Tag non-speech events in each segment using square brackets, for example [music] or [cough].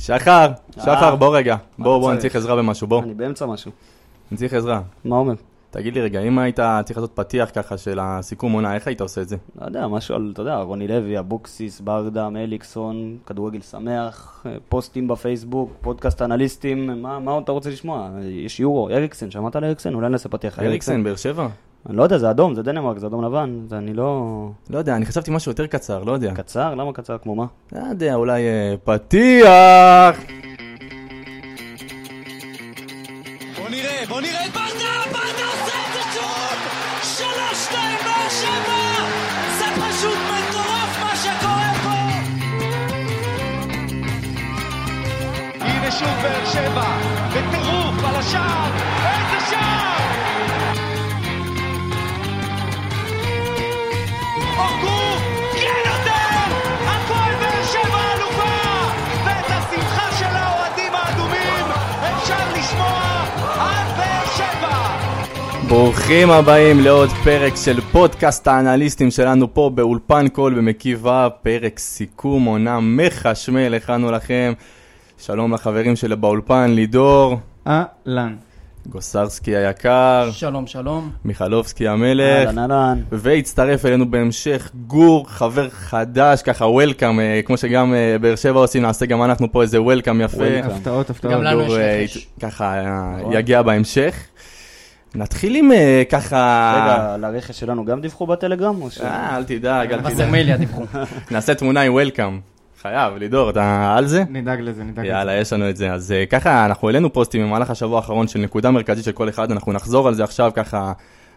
שחר, שחר, אה. בוא רגע. בוא, בוא, אני צריך? עזרה במשהו, בוא. אני באמצע משהו. אני צריך עזרה. מה אומר? תגיד לי רגע, אם היית צריך לעשות פתיח ככה של הסיכום עונה, איך היית עושה את זה? לא יודע, משהו על, אתה יודע, רוני לוי, אבוקסיס, ברדה, מליקסון, כדורגל שמח, אה, פוסטים בפייסבוק, פודקאסט אנליסטים, מה, מה עוד אתה רוצה לשמוע? יש יורו, אריקסן, שמעת על אריקסן? אולי נעשה פתיח אריקסן, באר שבע? אני לא יודע, זה אדום, זה דנמרק, זה אדום לבן, זה אני לא... לא יודע, אני חשבתי משהו יותר קצר, לא יודע. קצר? למה קצר? כמו מה? לא יודע, אולי אה, פתיח! בוא נראה, בוא נראה את ברדה, ברדה עושה את זה שוב! שלוש, שתיים, באר שבע! זה פשוט מטורף מה שקורה פה! הנה שוב באר שבע, בטירוף על השער, איזה אורגו, כן נותן! הפועל באר שבע אלופה! ואת השמחה של האוהדים האדומים אפשר לשמוע עד באר שבע! ברוכים הבאים לעוד פרק של פודקאסט האנליסטים שלנו פה באולפן קול במקיבה, פרק סיכום עונה מחשמל, הכנו לכם. שלום לחברים שלי באולפן, לידור, אהלן. גוסרסקי היקר, שלום, שלום. מיכלובסקי המלך, אהלן אהלן. והצטרף אלינו בהמשך גור, חבר חדש, ככה וולקאם, אה, כמו שגם אה, באר שבע עושים, נעשה גם אנחנו פה איזה וולקאם יפה. Welcome. הפתעות, הפתעות. גם לנו יש אה, רכש. ככה נכון. יגיע בהמשך. נתחיל עם ככה... רגע, על הרכש שלנו גם דיווחו בטלגרם? או ש... אה, אל תדאג, אל תדאג. וסרמיליה דיווחו. [laughs] נעשה תמונה עם וולקאם. חייב, לידור, אתה על זה? נדאג לזה, נדאג לזה. יאללה, יש לנו את זה. אז אה, ככה, אנחנו העלינו פוסטים במהלך השבוע האחרון של נקודה מרכזית של כל אחד, אנחנו נחזור על זה עכשיו ככה.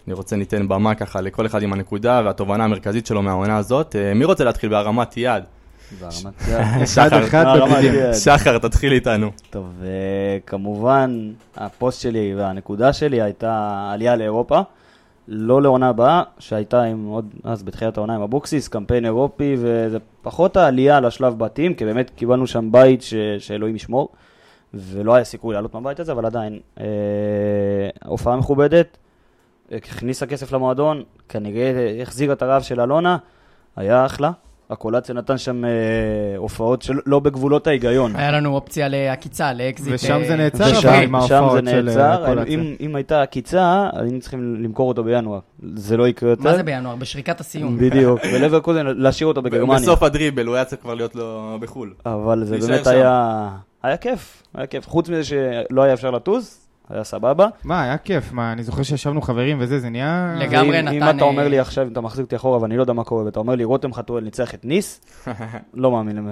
אני רוצה ניתן במה ככה לכל אחד עם הנקודה והתובנה המרכזית שלו מהעונה הזאת. אה, מי רוצה להתחיל בהרמת יד? [laughs] שחר. תתחיל איתנו. טוב, וכמובן, הפוסט שלי והנקודה שלי הייתה עלייה לאירופה. לא לעונה הבאה, שהייתה עם עוד, אז בתחילת העונה עם אבוקסיס, קמפיין אירופי, וזה פחות העלייה לשלב בתים, כי באמת קיבלנו שם בית ש, שאלוהים ישמור, ולא היה סיכוי לעלות מהבית הזה, אבל עדיין, אה, הופעה מכובדת, הכניסה כסף למועדון, כנראה החזירה את הרעב של אלונה, היה אחלה. הקולציה נתן שם אה, הופעות שלא בגבולות ההיגיון. היה לנו אופציה לעקיצה, לאקזיט. ושם אה, זה נעצר, שלישי. אבל עם ושם ההופעות זה של, נעצר, אה, הקולציה. אם, אם הייתה עקיצה, היינו צריכים למכור אותו בינואר. זה לא יקרה יותר. מה זה בינואר? בשריקת הסיום. בדיוק, ולברקוזן, להשאיר אותו בגרמניה. בסוף הדריבל, הוא היה צריך כבר להיות לו בחו"ל. אבל זה באמת שם. היה... היה כיף, היה כיף. חוץ מזה שלא היה אפשר לטוס, היה סבבה. מה, היה כיף, מה, אני זוכר שישבנו חברים וזה, זה נהיה... לגמרי ואם- אם נתן, אתה אומר אה, לי עכשיו, אם אתה מחזיק אותי אחורה ואני לא יודע מה קורה, ואתה אומר לי, רותם חתואל ניצח את ניס, [laughs] לא מאמין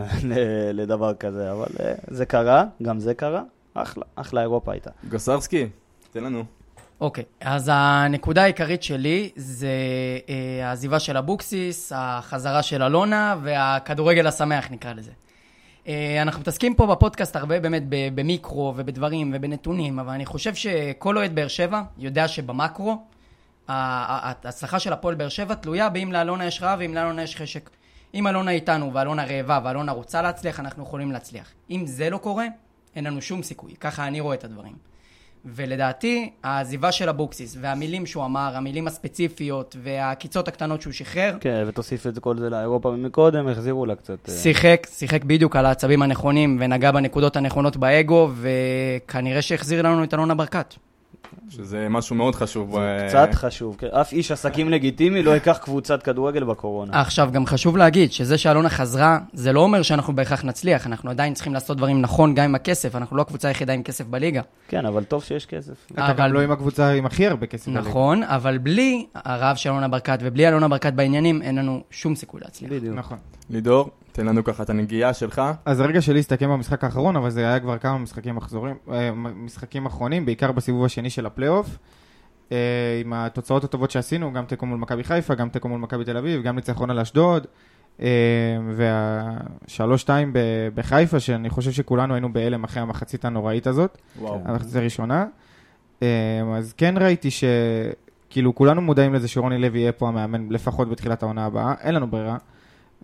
לדבר כזה, אבל אה, זה קרה, גם זה קרה. אחלה, אחלה אירופה הייתה. גוסרסקי, תן לנו. אוקיי, אז הנקודה העיקרית שלי זה אה, העזיבה של אבוקסיס, החזרה של אלונה והכדורגל השמח נקרא לזה. אה, אנחנו מתעסקים פה בפודקאסט הרבה באמת במיקרו ובדברים ובנתונים, אבל אני חושב שכל אוהד באר שבע יודע שבמקרו, ההצלחה של הפועל באר שבע תלויה באם לאלונה יש רעב ואם לאלונה יש חשק. אם אלונה איתנו ואלונה רעבה ואלונה רוצה להצליח, אנחנו יכולים להצליח. אם זה לא קורה, אין לנו שום סיכוי. ככה אני רואה את הדברים. ולדעתי, העזיבה של אבוקסיס והמילים שהוא אמר, המילים הספציפיות והעקיצות הקטנות שהוא שחרר, כן, ותוסיף את כל זה לאירופה מקודם, החזירו לה קצת. אה, שיחק, שיחק בדיוק על העצבים הנכונים ונגע בנקודות הנכונות באגו, וכנראה שהחזיר לנו את אלונה ברקת. שזה משהו מאוד חשוב. אה, קצת חשוב, כן. אף איש עסקים לגיטימי לא ייקח קבוצת כדורגל בקורונה. עכשיו, גם חשוב להגיד שזה שאלונה חזרה, זה לא אומר שאנחנו בהכרח נצליח, אנחנו עדיין צריכים לעשות דברים נכון גם עם הכסף, אנחנו לא הקבוצה היחידה עם כסף בליגה. כן, אבל טוב שיש כסף. אתה גם לא עם הקבוצה עם הכי הרבה כסף. בליגה. נכון, אבל בלי הרעב של אלונה ברקת ובלי אלונה ברקת בעניינים, אין לנו שום סיכוי להצליח. בדיוק. נכון. לידור, תן לנו ככה את הנגיעה שלך. אז הרגע שלי הסתכם במשחק האחרון, אבל זה היה כבר כמה משחקים מחזורים, אה, משחקים אחרונים, בעיקר בסיבוב השני של הפלייאוף. אה, עם התוצאות הטובות שעשינו, גם תיקו מול מכבי חיפה, גם תיקו מול מכבי תל אביב, גם ניצחון על אשדוד. אה, והשלוש-שתיים בחיפה, שאני חושב שכולנו היינו בהלם אחרי המחצית הנוראית הזאת. וואו. המחצית הראשונה. אז כן ראיתי שכאילו כולנו מודעים לזה שרוני לוי יהיה פה המאמן לפחות בתחילת העונה הבאה, אין לנו ברירה.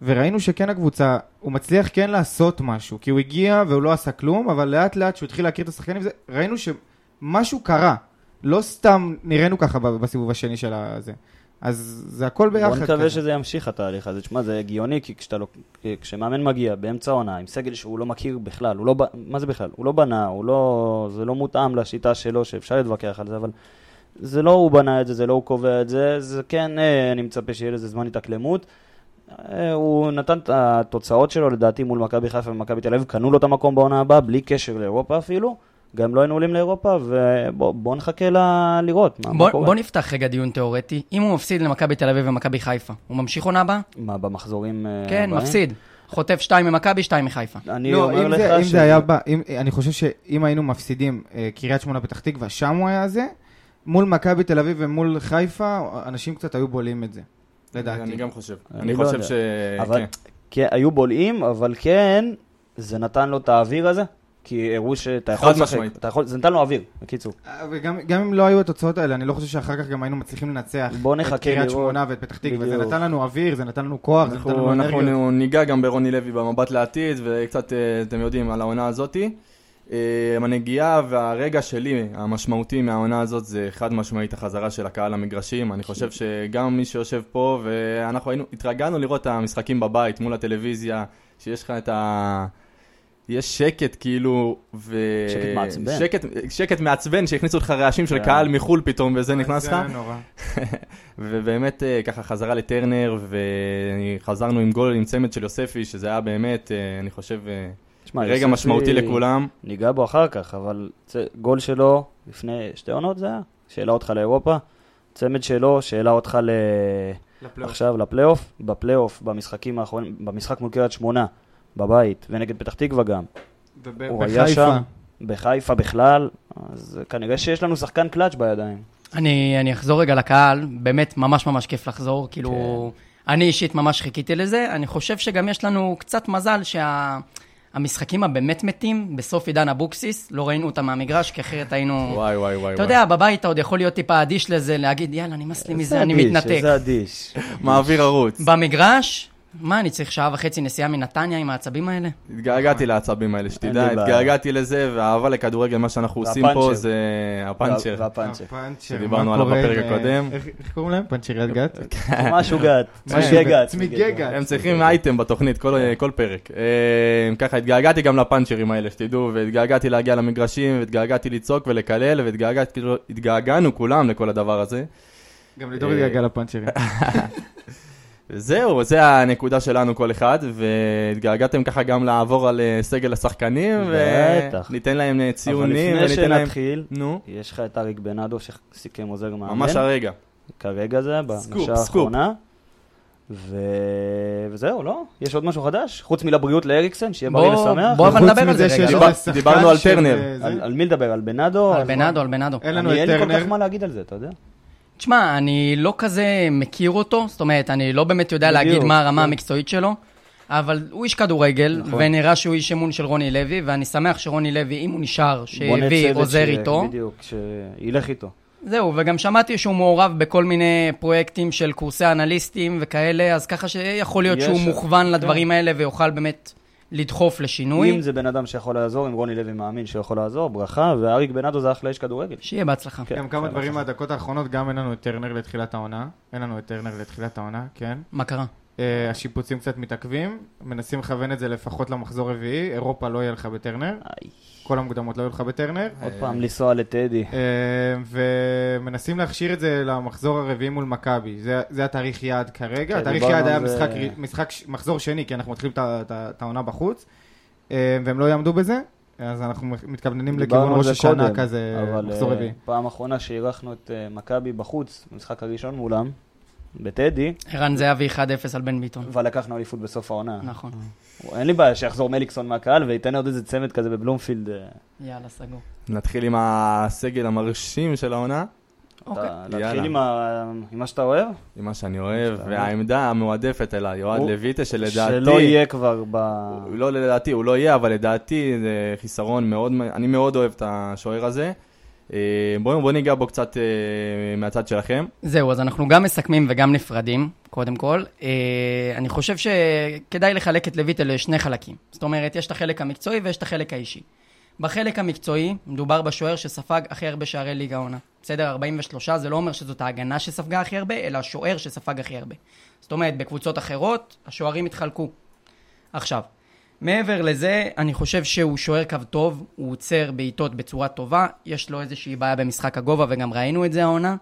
וראינו שכן הקבוצה, הוא מצליח כן לעשות משהו, כי הוא הגיע והוא לא עשה כלום, אבל לאט לאט שהוא התחיל להכיר את השחקנים, זה, ראינו שמשהו קרה. לא סתם נראינו ככה בסיבוב השני של הזה. אז זה הכל ביחד. בוא נקווה. שזה ימשיך התהליך הזה. תשמע, זה הגיוני, כי כשאתה לא, כשמאמן מגיע באמצע העונה עם סגל שהוא לא מכיר בכלל, הוא לא, מה זה בכלל? הוא לא בנה, הוא לא, זה לא מותאם לשיטה שלו, שאפשר להתווכח על זה, אבל זה לא הוא בנה את זה, זה לא הוא קובע את זה, זה כן, אה, אני מצפה שיהיה לזה זמן התאקלמות. אה, הוא נתן את התוצאות שלו, לדעתי, מול מכבי חיפה ומכבי תל אביב, קנו לו את המקום בעונה הבאה, בלי קשר לאירופה אפילו. גם לא היינו עולים לאירופה, ובואו נחכה ל- לראות מה, מה בוא, קורה. בוא נפתח רגע דיון תיאורטי. אם הוא מפסיד למכבי תל אביב ומכבי חיפה, הוא ממשיך עונה הבאה? מה, במחזורים אה, כן, הבאים? מפסיד. חוטף שתיים ממכבי, שתיים מחיפה. אני לא, אומר אם לך זה, אם ש- זה היה בא, אם, אני חושב שאם היינו מפסידים אה, קריית שמונה פתח תקווה, שם הוא היה זה, מול מכבי תל אביב ומול חיפה, אנשים קצת היו בולעים את זה, לדעתי. אני גם חושב. אני אני לא חושב. ש... אבל כן. כן, היו בולעים, אבל כן, זה נתן לו את האוויר הזה, כי הראו שאתה יכול לשחק, משמעית. אתה יכול- זה נתן לו אוויר, בקיצור. וגם גם אם לא היו התוצאות האלה, אני לא חושב שאחר כך גם היינו מצליחים לנצח בוא נחכה את קריית לראות. שמונה ואת פתח תקווה. זה. נתן לנו אוויר, זה נתן לנו כוח, זה נתן אנחנו, לנו אנרגיות. אנחנו ניגע גם ברוני לוי במבט לעתיד, וקצת, אה, אתם יודעים, על העונה הזאתי. אה, הנגיעה והרגע שלי, המשמעותי מהעונה הזאת, זה חד משמעית החזרה של הקהל למגרשים. אני חושב שגם מי שיושב פה, ואנחנו היינו, התרגלנו לראות את המשחקים בבית, מול הטלוויזיה, שיש לך את ה... יש שקט כאילו, ו... שקט מעצבן. שקט, שקט מעצבן, שהכניסו לך רעשים של כן. קהל מחו"ל פתאום, וזה נכנס לך. זה נורא. [laughs] ובאמת אה, ככה חזרה לטרנר, וחזרנו עם גול עם צמד של יוספי, שזה היה באמת, אה, אני חושב, תשמע, רגע יוספי- משמעותי לכולם. ניגע בו אחר כך, אבל צ- גול שלו, לפני שתי עונות זה היה, שהעלה אותך לאירופה, צמד שלו, שהעלה אותך ל... לפלייאוף. עכשיו לפלייאוף, בפלייאוף, במשחקים האחרונים, במשחק מול קריית שמונה, בבית, ונגד פתח תקווה גם, וב- הוא היה בחיפה. שם, בחיפה בכלל, אז כנראה שיש לנו שחקן קלאץ' בידיים. אני, אני אחזור רגע לקהל, באמת ממש ממש כיף לחזור, כאילו, אני אישית ממש חיכיתי לזה, אני חושב שגם יש לנו קצת מזל שהמשחקים הבאמת מתים, בסוף עידן אבוקסיס, לא ראינו אותם מהמגרש, כי אחרת היינו... וואי וואי וואי. אתה יודע, בבית אתה עוד יכול להיות טיפה אדיש לזה, להגיד, יאללה, נמאס לי מזה, אני אדיש, מתנתק. איזה אדיש. מעביר ערוץ. במגרש, מה, אני צריך שעה וחצי נסיעה מנתניה עם העצבים האלה? התגעגעתי לעצבים האלה, שתדע. התגעגעתי לזה, והאהבה לכדורגל, מה שאנחנו עושים פה. זה הפאנצ'ר. והפאנצ'ר. הפאנצ'ר, שדיברנו עליו בפרק אה, הקודם. איך קוראים להם? פאנצ'ריית גת? [laughs] משהו גת. [laughs] משהו צמיגי גת. צמיגי גת. הם צריכים אייטם בתוכנית, כל, כל פרק. אה, ככה, התגעגעתי גם לפאנצ'רים האלה, שתדעו, והתגעגעתי להגיע למגרשים, והתגעגעתי לצעוק ולקלל, והתגעגענו כולם לכל הדבר הזה. גם לידור אה, התגעגע לפאנצ'רים. [laughs] זהו, זה הנקודה שלנו כל אחד, והתגעגעתם ככה גם לעבור על אה, סגל השחקנים. וניתן להם אה, ציונים, אבל לפני. שנתחיל, נו, יש לך את אריק בנאדו שסיכם עוזר מאמן. ממש הרגע. כרגע זה, בשעה. האחרונה. ו... וזהו, לא? יש עוד משהו חדש? חוץ מלבריאות לאריקסן, שיהיה בריא ושמח? בוא אבל נדבר על זה שיש רגע. דיברנו על טרנר. אה. על, על מי לדבר? על בנאדו? על בנאדו, על בנאדו. אין לנו אני, את אין לי כל. כך מה להגיד על זה, אתה יודע? תשמע, אני לא כזה מכיר אותו, זאת אומרת, אני לא באמת יודע בדיוק, להגיד מה הרמה כן. המקצועית שלו, אבל הוא איש כדורגל, נכון. ונראה שהוא איש אמון של רוני לוי, ואני שמח שרוני לוי, אם הוא נשאר, שהביא עוזר ש- איתו. בדיוק, שילך איתו. זהו, וגם שמעתי שהוא מעורב בכל מיני פרויקטים של קורסי אנליסטים וכאלה, אז ככה שיכול להיות שהוא כן. מוכוון לדברים האלה ויוכל באמת לדחוף לשינוי. אם זה בן אדם שיכול לעזור, אם רוני לוי מאמין שיכול לעזור, ברכה, ואריק בנאדו זה אחלה איש כדורגל. שיהיה בהצלחה. כן, גם כמה. דברים מהדקות האחרונות, גם אין לנו את טרנר לתחילת העונה. אין לנו את טרנר לתחילת העונה, כן. מה קרה? אה, השיפוצים קצת מתעכבים, מנסים לכוון את זה לפחות למחזור רביעי, אירופה לא יהיה לך בטרנר, איי, כל המוקדמות לא יהיו לך בטרנר. עוד פעם לנסוע לטדי. אה, ומנסים להכשיר את זה למחזור הרביעי מול מכבי, זה, זה התאריך יעד כרגע, כן, התאריך יעד היה. משחק, מחזור שני, כי אנחנו מתחילים את העונה בחוץ, אה, והם לא יעמדו בזה, אז אנחנו מתכווננים לכיוון ראש השנה כזה, אבל מחזור אה, רביעי. פעם אחרונה שאירחנו את אה, מכבי בחוץ, במשחק הראשון מולם, בטדי, ערן זהבי 1-0 על בן ביטון. ולקחנו אליפות בסוף העונה. נכון. אין לי בעיה שיחזור מליקסון מהקהל וייתן עוד איזה צמד כזה בבלומפילד. אה, יאללה, סגור. נתחיל עם הסגל המרשים של העונה, אוקיי. להתחיל עם מה שאתה אוהב? עם מה שאני אוהב, והעמדה המועדפת אליי, הוא- לויטה, שלדעתי... שלא יהיה כבר ב... לא לדעתי, הוא לא יהיה, אבל לדעתי זה חיסרון מאוד, אני מאוד אוהב את השוער הזה. אה, בואו בוא ניגע בו קצת אה, מהצד שלכם. זהו, אז אנחנו גם מסכמים וגם נפרדים, קודם כל. אה, אני חושב שכדאי לחלק את לויטה לשני חלקים. זאת אומרת, יש את החלק המקצועי ויש את החלק האישי. בחלק המקצועי, מדובר בשוער שספג הכי הרבה שערי ליגה העונה. בסדר, 43, זה לא אומר שזאת ההגנה שספגה הכי הרבה, אלא השוער שספג הכי הרבה. זאת אומרת, בקבוצות אחרות, השוערים התחלקו. עכשיו, מעבר לזה, אני חושב שהוא שוער קו טוב, הוא עוצר בעיטות בצורה טובה, יש לו איזושהי בעיה במשחק הגובה, וגם ראינו את זה העונה.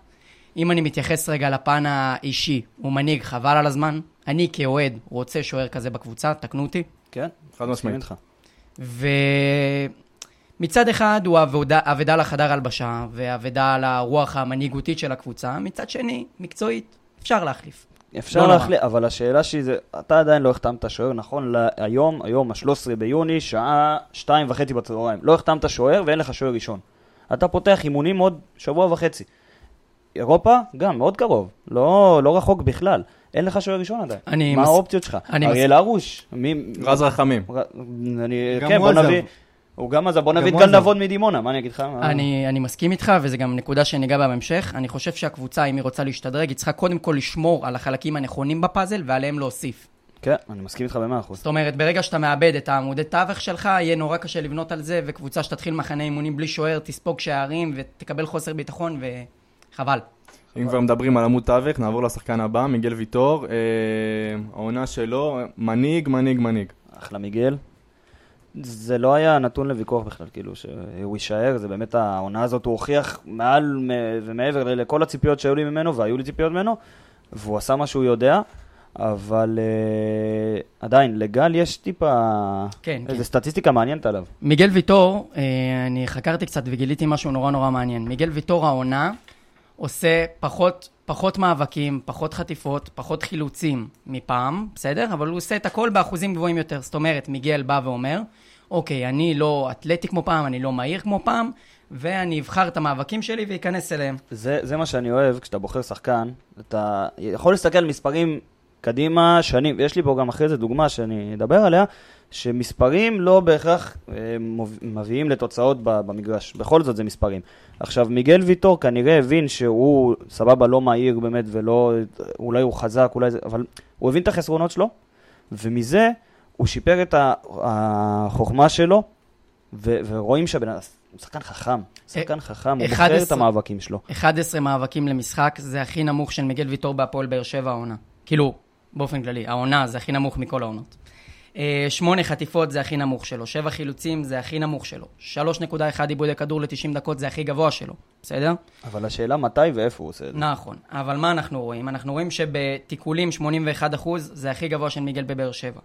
אם אני מתייחס רגע לפן האישי, הוא מנהיג חבל על הזמן. אני כאוהד רוצה שוער כזה בקבוצה, תקנו אותי. כן, חד משמעית. ומצד אחד הוא אבדה, אבדה לחדר הלבשה, ואבדה לרוח המנהיגותית של הקבוצה, מצד שני, מקצועית, אפשר להחליף. אפשר לא נורא. להחליט, אבל השאלה שלי זה, אתה עדיין לא החתמת שוער, נכון להיום, היום ה-13 ביוני, שעה שתיים וחצי בצהריים. לא החתמת שוער ואין לך שוער ראשון. אתה פותח אימונים עוד שבוע וחצי. אירופה, גם, מאוד קרוב. לא, לא רחוק בכלל. אין לך שוער ראשון עדיין. אני מה מס- האופציות שלך? אני אריאל הרוש? מי... רז רחמים. ר- אני... גם כן, בוא. נביא... הוא גם עזב, בוא נביא את גל. נבון מדימונה, מה אני אגיד לך? מה- אני, אני מסכים איתך, וזו גם נקודה שניגע בה בהמשך. אני חושב שהקבוצה, אם היא רוצה להשתדרג, היא צריכה קודם כל לשמור על החלקים הנכונים בפאזל, ועליהם להוסיף. כן, אני מסכים איתך במאה אחוז. זאת אומרת, ברגע שאתה מאבד את העמודי תווך שלך, יהיה נורא קשה לבנות על זה, וקבוצה שתתחיל מחנה אימונים בלי שוער, תספוג שערים, ותקבל חוסר ביטחון, וחבל. אם כבר מדברים על עמוד תווך, נעבור לשחקן הבא, מיגל ויטור. אה, העונה שלו, מנהיג, מנהיג, מנהיג. אחלה מיגל. זה לא היה נתון לוויכוח בכלל, כאילו, שהוא יישאר, זה באמת העונה הזאת, הוא הוכיח מעל ומעבר לכל הציפיות שהיו לי ממנו, והיו לי ציפיות ממנו, והוא עשה מה שהוא יודע, אבל uh, עדיין, לגל יש טיפה... כן, כן. איזה סטטיסטיקה מעניינת עליו. מיגל ויטור, אה, אני חקרתי קצת וגיליתי משהו נורא נורא מעניין. מיגל ויטור העונה עושה פחות, פחות מאבקים, פחות חטיפות, פחות חילוצים מפעם, בסדר? אבל הוא עושה את הכל באחוזים גבוהים יותר. זאת אומרת, מיגל בא ואומר, אוקיי, אני לא אתלטי כמו פעם, אני לא מהיר כמו פעם, ואני אבחר את המאבקים שלי ואכנס אליהם. זה, זה מה שאני אוהב, כשאתה בוחר שחקן, אתה יכול להסתכל על מספרים קדימה, שנים, יש לי פה גם אחרי זה דוגמה שאני אדבר עליה, שמספרים לא בהכרח אה, מביאים לתוצאות במגרש, בכל זאת זה מספרים. עכשיו, מיגל ויטור כנראה הבין שהוא סבבה לא מהיר באמת ולא, אולי הוא חזק, אולי זה, אבל הוא הבין את החסרונות שלו, ומזה הוא שיפר את החוכמה שלו, ו- ורואים שהבן אדם, הוא שחקן חכם, שחקן חכם, הוא בוחר 11. את המאבקים שלו. 11 מאבקים למשחק, זה הכי נמוך של מיגל ויטור בהפועל באר שבע העונה. כאילו, באופן כללי, העונה זה הכי נמוך מכל העונות. אה, שמונה חטיפות זה הכי נמוך שלו, שבע חילוצים זה הכי נמוך שלו, 3.1 עיבודי כדור ל-90 דקות זה הכי גבוה שלו, בסדר? אבל השאלה מתי ואיפה הוא עושה את זה. נכון, אבל מה אנחנו רואים? אנחנו רואים שבתיקולים 81% זה הכי גבוה של מיגל בבאר שבע.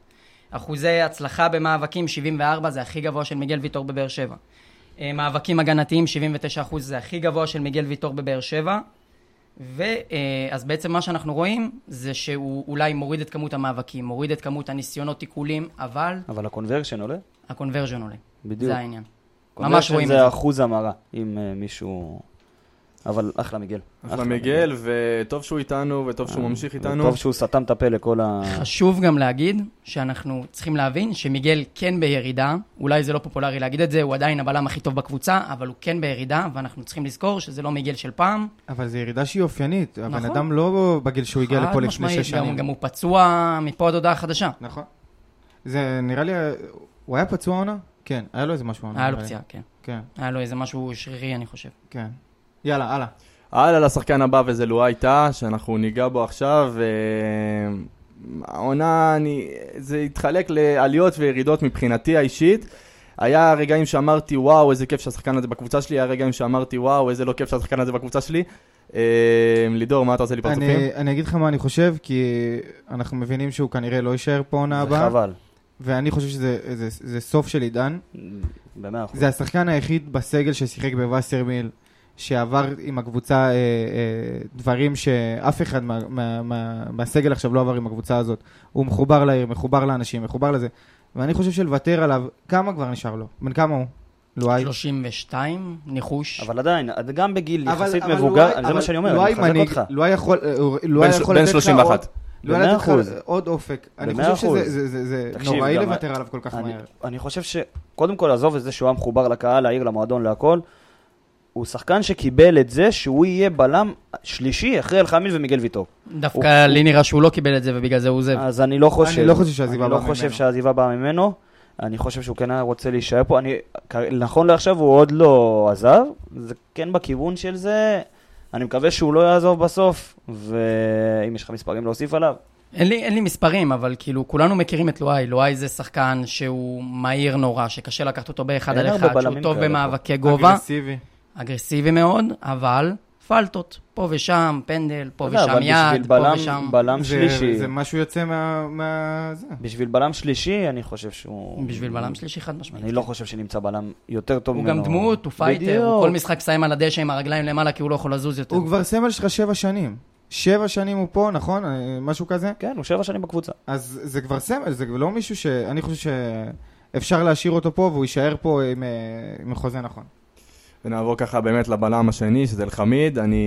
אחוזי הצלחה במאבקים 74 זה הכי גבוה של מיגל ויטור בבאר שבע. אה, מאבקים הגנתיים 79% זה הכי גבוה של מיגל ויטור בבאר שבע. ואז בעצם מה שאנחנו רואים זה שהוא אולי מוריד את כמות המאבקים, מוריד את כמות הניסיונות תיקולים, אבל אבל ה conversion עולה? ה conversion עולה. בדיוק. זה העניין. ממש conversion רואים את זה זה. אחוז המרה, אם אה, מישהו... אבל אחלה מיגל. אחלה מיגל, וטוב שהוא איתנו, וטוב שהוא ממשיך איתנו. טוב שהוא סתם את הפה לכל ה... חשוב גם להגיד שאנחנו צריכים להבין שמיגל כן בירידה, אולי זה לא פופולרי להגיד את זה, הוא עדיין הבלם הכי טוב בקבוצה, אבל הוא כן בירידה, ואנחנו צריכים לזכור שזה לא מיגל של פעם. אבל זו ירידה שהיא אופיינית. הבן נכון. אדם לא בגיל שהוא הגיע לפה לפני שש גם- שנים. גם הוא פצוע מפה עד הודעה חדשה. נכון. זה נראה לי, הוא היה פצוע עונה? כן, היה לו איזה משהו עונה. היה לו. פציעה, כן. כן, היה לו איזה משהו שרירי, אני חושב. כן. יאללה, הלאה. הלאה לשחקן הבא, וזה לואי טאה, שאנחנו ניגע בו עכשיו. העונה, אני, זה התחלק לעליות וירידות מבחינתי האישית. היה רגעים שאמרתי, וואו, איזה כיף שהשחקן הזה בקבוצה שלי, היה רגעים שאמרתי, וואו, איזה לא כיף שהשחקן הזה בקבוצה שלי. אה, לידור, מה אתה עושה לי פרצופים? אני, אני אגיד לך מה אני חושב, כי אנחנו מבינים שהוא כנראה לא יישאר פה עונה זה הבאה, חבל. ואני חושב שזה זה, זה סוף של עידן. במאה אחוז. זה השחקן היחיד בסגל ששיחק בווסרמיל, שעבר עם הקבוצה אה, אה, דברים שאף אחד מה, מה, מה, מהסגל עכשיו לא עבר עם הקבוצה הזאת. הוא מחובר לעיר, מחובר לאנשים, מחובר לזה. ואני חושב שלוותר עליו, כמה כבר נשאר לו? בן כמה הוא? לואי? 32, ניחוש. אבל עדיין, גם בגיל אבל- יחסית אבל מבוגר, לואי- זה אבל מה שאני אומר, אני מחזק אותך. לואי יכול, אה, לואי יכול לתת לך 31. עוד- במאה לתת לך. עוד אופק. אני חושב אחוז. שזה זה- זה- תקשיב, נוראי לוותר עליו כל כך אני- מהר. אני חושב שקודם כל, עזוב את זה שהוא היה מחובר לקהל, לעיר, למועדון, להכל. הוא שחקן שקיבל את זה שהוא יהיה בלם שלישי אחרי אלחמיד ומיגל ויטור. דווקא הוא- לי נראה שהוא לא קיבל את זה ובגלל זה הוא עוזב. אז אני לא חושב. אני לא חושב שהעזיבה אני באה לא חושב ממנו. שהעזיבה באה ממנו. אני חושב שהוא כן היה רוצה להישאר פה. אני, נכון לעכשיו הוא עוד לא עזב, זה כן בכיוון של זה. אני מקווה שהוא לא יעזוב בסוף, ואם יש לך מספרים להוסיף עליו. אין לי, אין לי מספרים, אבל כאילו, כולנו מכירים את לואי. לואי זה שחקן שהוא מהיר נורא, שקשה לקחת אותו באחד על אחד, שהוא טוב במאבקי גובה, אגרסיבי. אגרסיבי מאוד, אבל פלטות. פה ושם, פנדל, פה ושם יד, פה בלם- ושם. בלם זה- שלישי, זה משהו יוצא מה... מה... זה. בשביל בלם שלישי, אני חושב שהוא... בשביל בלם שלישי חד משמעית. אני לא חושב שנמצא בלם יותר טוב הוא ממנו. גם דמות, הוא פייטר, בדיוק. הוא כל משחק מסיים על הדשא עם הרגליים למעלה כי הוא לא יכול לזוז יותר. הוא כבר סמל שלך שבע שנים. שבע שנים הוא פה, נכון? אה, משהו כזה? כן, הוא שבע שנים בקבוצה. אז זה כבר סמל, זה לא מישהו ש... אני חושב שאפשר להשאיר אותו פה והוא יישאר פה עם, אה, עם חוזה נכון. ונעבור ככה באמת לבלם השני, שזה אלחמיד. אני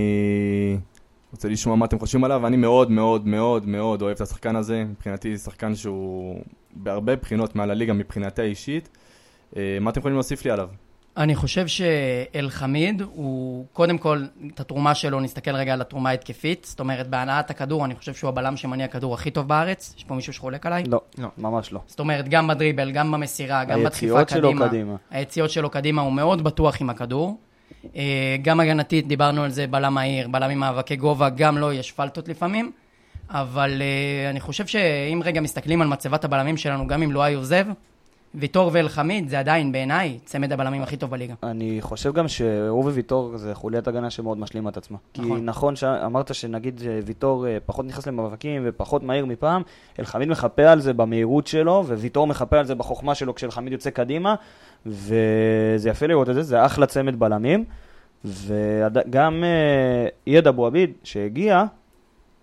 רוצה לשמוע מה אתם חושבים עליו. אני מאוד מאוד מאוד מאוד אוהב את השחקן הזה. מבחינתי זה שחקן שהוא בהרבה בחינות מעל הליגה מבחינתי האישית. אה, מה אתם יכולים להוסיף לי עליו? אני חושב שאל-חמיד הוא, קודם כל, את התרומה שלו, נסתכל רגע על התרומה ההתקפית. זאת אומרת, בהנעת הכדור, אני חושב שהוא הבלם שמניע כדור הכי טוב בארץ. יש פה מישהו שחולק עליי? לא, לא. ממש לא. זאת אומרת, גם בדריבל, גם במסירה, גם בדחיפה היציאות שלו קדימה. קדימה. היציאות שלו קדימה, הוא מאוד בטוח עם הכדור. אה, גם הגנתית, דיברנו על זה, בלם מהיר, בלם עם מאבקי גובה, גם לו יש פלטות לפעמים. אבל אה, אני חושב שאם רגע מסתכלים על מצבת הבלמים שלנו, גם אם לואי עוזב, ויטור ואל-חמיד זה עדיין בעיניי צמד הבלמים הכי טוב בליגה. אני חושב גם שהוא וויטור זה חוליית הגנה שמאוד משלימה את עצמה. כי נכון. נכון שאמרת שנגיד אה, ויטור אה, פחות נכנס למאבקים ופחות מהיר מפעם, אלחמיד מחפה על זה במהירות שלו, וויטור מחפה על זה בחוכמה שלו כשאלחמיד יוצא קדימה, וזה יפה לראות את זה, זה אחלה צמד בלמים. וגם אה, יד אבו עביד שהגיע,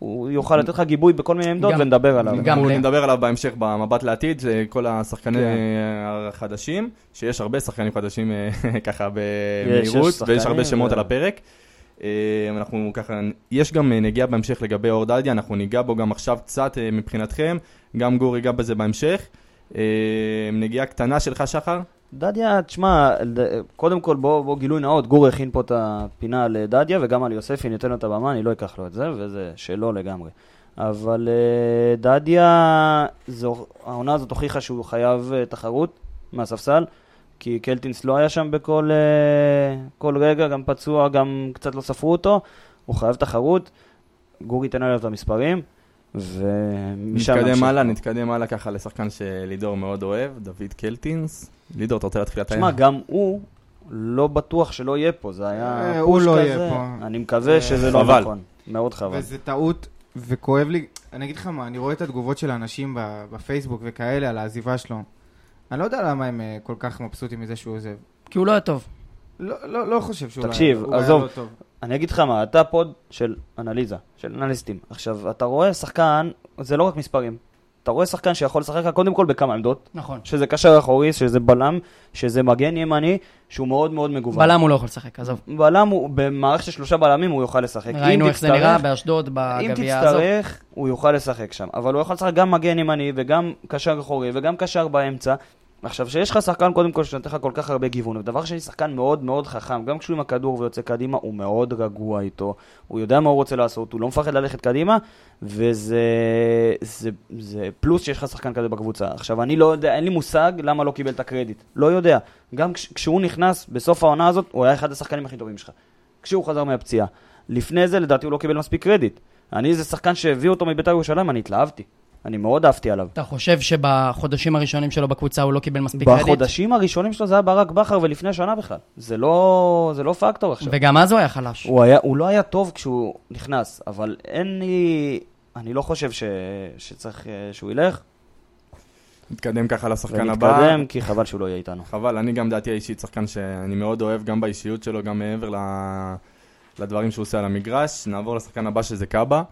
הוא יוכל לתת לך גיבוי בכל מיני עמדות גם- ונדבר עליו. גם ל- נדבר עליו בהמשך במבט לעתיד, זה כל השחקני כן. החדשים, שיש הרבה שחקנים חדשים אה, [laughs] ככה במהירות, ויש הרבה שמות ו- על הפרק. אה, אנחנו ככה, יש גם אה, נגיעה בהמשך לגבי אור דדיה, אנחנו ניגע בו גם עכשיו קצת אה, מבחינתכם, גם גור ייגע בזה בהמשך. אה, נגיעה קטנה שלך, שחר? דדיה, תשמע, קודם כל בוא, בוא גילוי נאות, גור הכין פה את הפינה על דדיה וגם על יוספי, ניתן לו את הבמה, אני לא אקח לו את זה, וזה שלו לגמרי. אבל אה, דדיה, זו, העונה הזאת הוכיחה שהוא חייב אה, תחרות מהספסל, כי קלטינס לא היה שם בכל אה, כל רגע, גם פצוע, גם קצת לא ספרו אותו, הוא חייב תחרות, גור ייתן עליו את המספרים, ומשם נתקדם. הלאה, נתקדם הלאה ככה לשחקן שלידור מאוד אוהב, דוד קלטינס. לידור, אתה רוצה להתחיל אתה? תשמע, גם הוא לא בטוח שלא יהיה פה, זה היה אה, פוש הוא לא כזה. יהיה פה. אני מקווה שזה לא. נכון. מאוד חבל. וזה טעות, וכואב לי, אני אגיד לך מה, אני רואה את התגובות של האנשים ב- בפייסבוק וכאלה על העזיבה שלו. אני לא יודע למה הם אה, כל כך מבסוטים מזה שהוא עוזב. כי הוא לא היה טוב. לא, לא, לא חושב שהוא תקשיב, היה, הוא עזוב. היה לא טוב. אני אגיד לך מה, אתה פוד של אנליזה, של אנליסטים. עכשיו, אתה רואה שחקן, זה לא רק מספרים. אתה רואה שחקן שיכול לשחק לך קודם כל בכמה עמדות, נכון. שזה קשר אחורי, שזה בלם, שזה מגן ימני, שהוא מאוד מאוד מגוון. בלם הוא לא יכול לשחק, עזוב. בלם הוא, במערכת של שלושה בלמים הוא יוכל לשחק. ראינו אם איך זה תצטרך- נראה באשדוד אם בגביע הזאת. תצטרך, הוא יוכל לשחק שם. אבל הוא יכול לשחק גם מגן ימני וגם קשר אחורי וגם קשר באמצע. עכשיו, שיש לך שחקן, קודם כל, שנותן לך כל כך הרבה גיוון, ודבר שני, שחקן מאוד מאוד חכם, גם כשהוא עם הכדור ויוצא קדימה, הוא מאוד רגוע איתו, הוא יודע מה הוא רוצה לעשות, הוא לא מפחד ללכת קדימה, וזה זה, זה פלוס שיש לך שחקן כזה בקבוצה. עכשיו, אני לא יודע, אין לי מושג למה לא קיבל את הקרדיט. לא יודע. גם כש, כשהוא נכנס בסוף העונה הזאת, הוא היה אחד השחקנים הכי טובים שלך. כשהוא חזר מהפציעה. לפני זה, לדעתי, הוא לא קיבל מספיק קרדיט. אני זה שחקן שהביא אותו מבית"ר ירושלים, אני התלהבתי. אני מאוד אהבתי עליו. אתה חושב שבחודשים הראשונים שלו בקבוצה הוא לא קיבל מספיק קרדיט? בחודשים הראשונים שלו זה היה ברק בכר ולפני שנה בכלל. זה לא, זה לא פקטור עכשיו. וגם אז הוא היה חלש. הוא, היה, הוא לא היה טוב כשהוא נכנס, אבל אין לי... אני לא חושב ש, שצריך אה, שהוא ילך, נתקדם ככה לשחקן הבא. ונתקדם, כי חבל שהוא לא יהיה איתנו. חבל, אני גם דעתי האישית, שחקן שאני מאוד אוהב, גם באישיות שלו, גם מעבר ל... לדברים שהוא עושה על המגרש. נעבור לשחקן הבא שזה קאבה.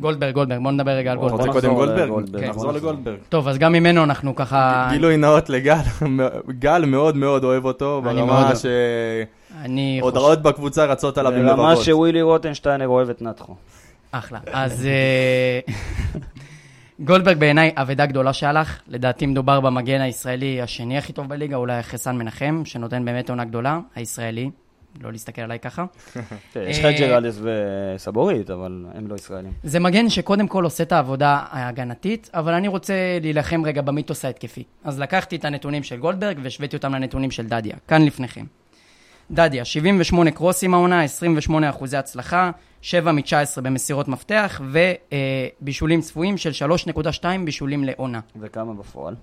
גולדברג, גולדברג, בוא נדבר רגע על אתה רוצה גולדברג. קודם נחזור גולדברג? לגולדברג. נחזור. לגולדברג. טוב, אז גם ממנו אנחנו ככה... גילוי נאות לגל, גל מאוד מאוד אוהב אותו, ברמה אוהב. אני חושב... שהודעות בקבוצה רצות עליו עם ברמה לבבות. שווילי רוטנשטיינר אוהב את נתחו. אחלה. אז אה, גולדברג בעיניי אבדה גדולה שהלך. לדעתי מדובר במגן הישראלי השני הכי טוב בליגה, אולי אחרי סן מנחם, שנותן באמת עונה גדולה, הישראלי. לא להסתכל עליי ככה. [laughs] יש לך את ג'רלדס וסבורית, אבל הם לא ישראלים. זה מגן שקודם כל עושה את העבודה ההגנתית, אבל אני רוצה להילחם רגע במיתוס ההתקפי. אז לקחתי את הנתונים של גולדברג והשוויתי אותם לנתונים של דדיה, כאן לפניכם. דדיה, 78 קרוסים העונה, 28 אחוזי הצלחה, 7 מ-19 במסירות מפתח, ובישולים צפויים של 3.2 בישולים לעונה. וכמה בפועל?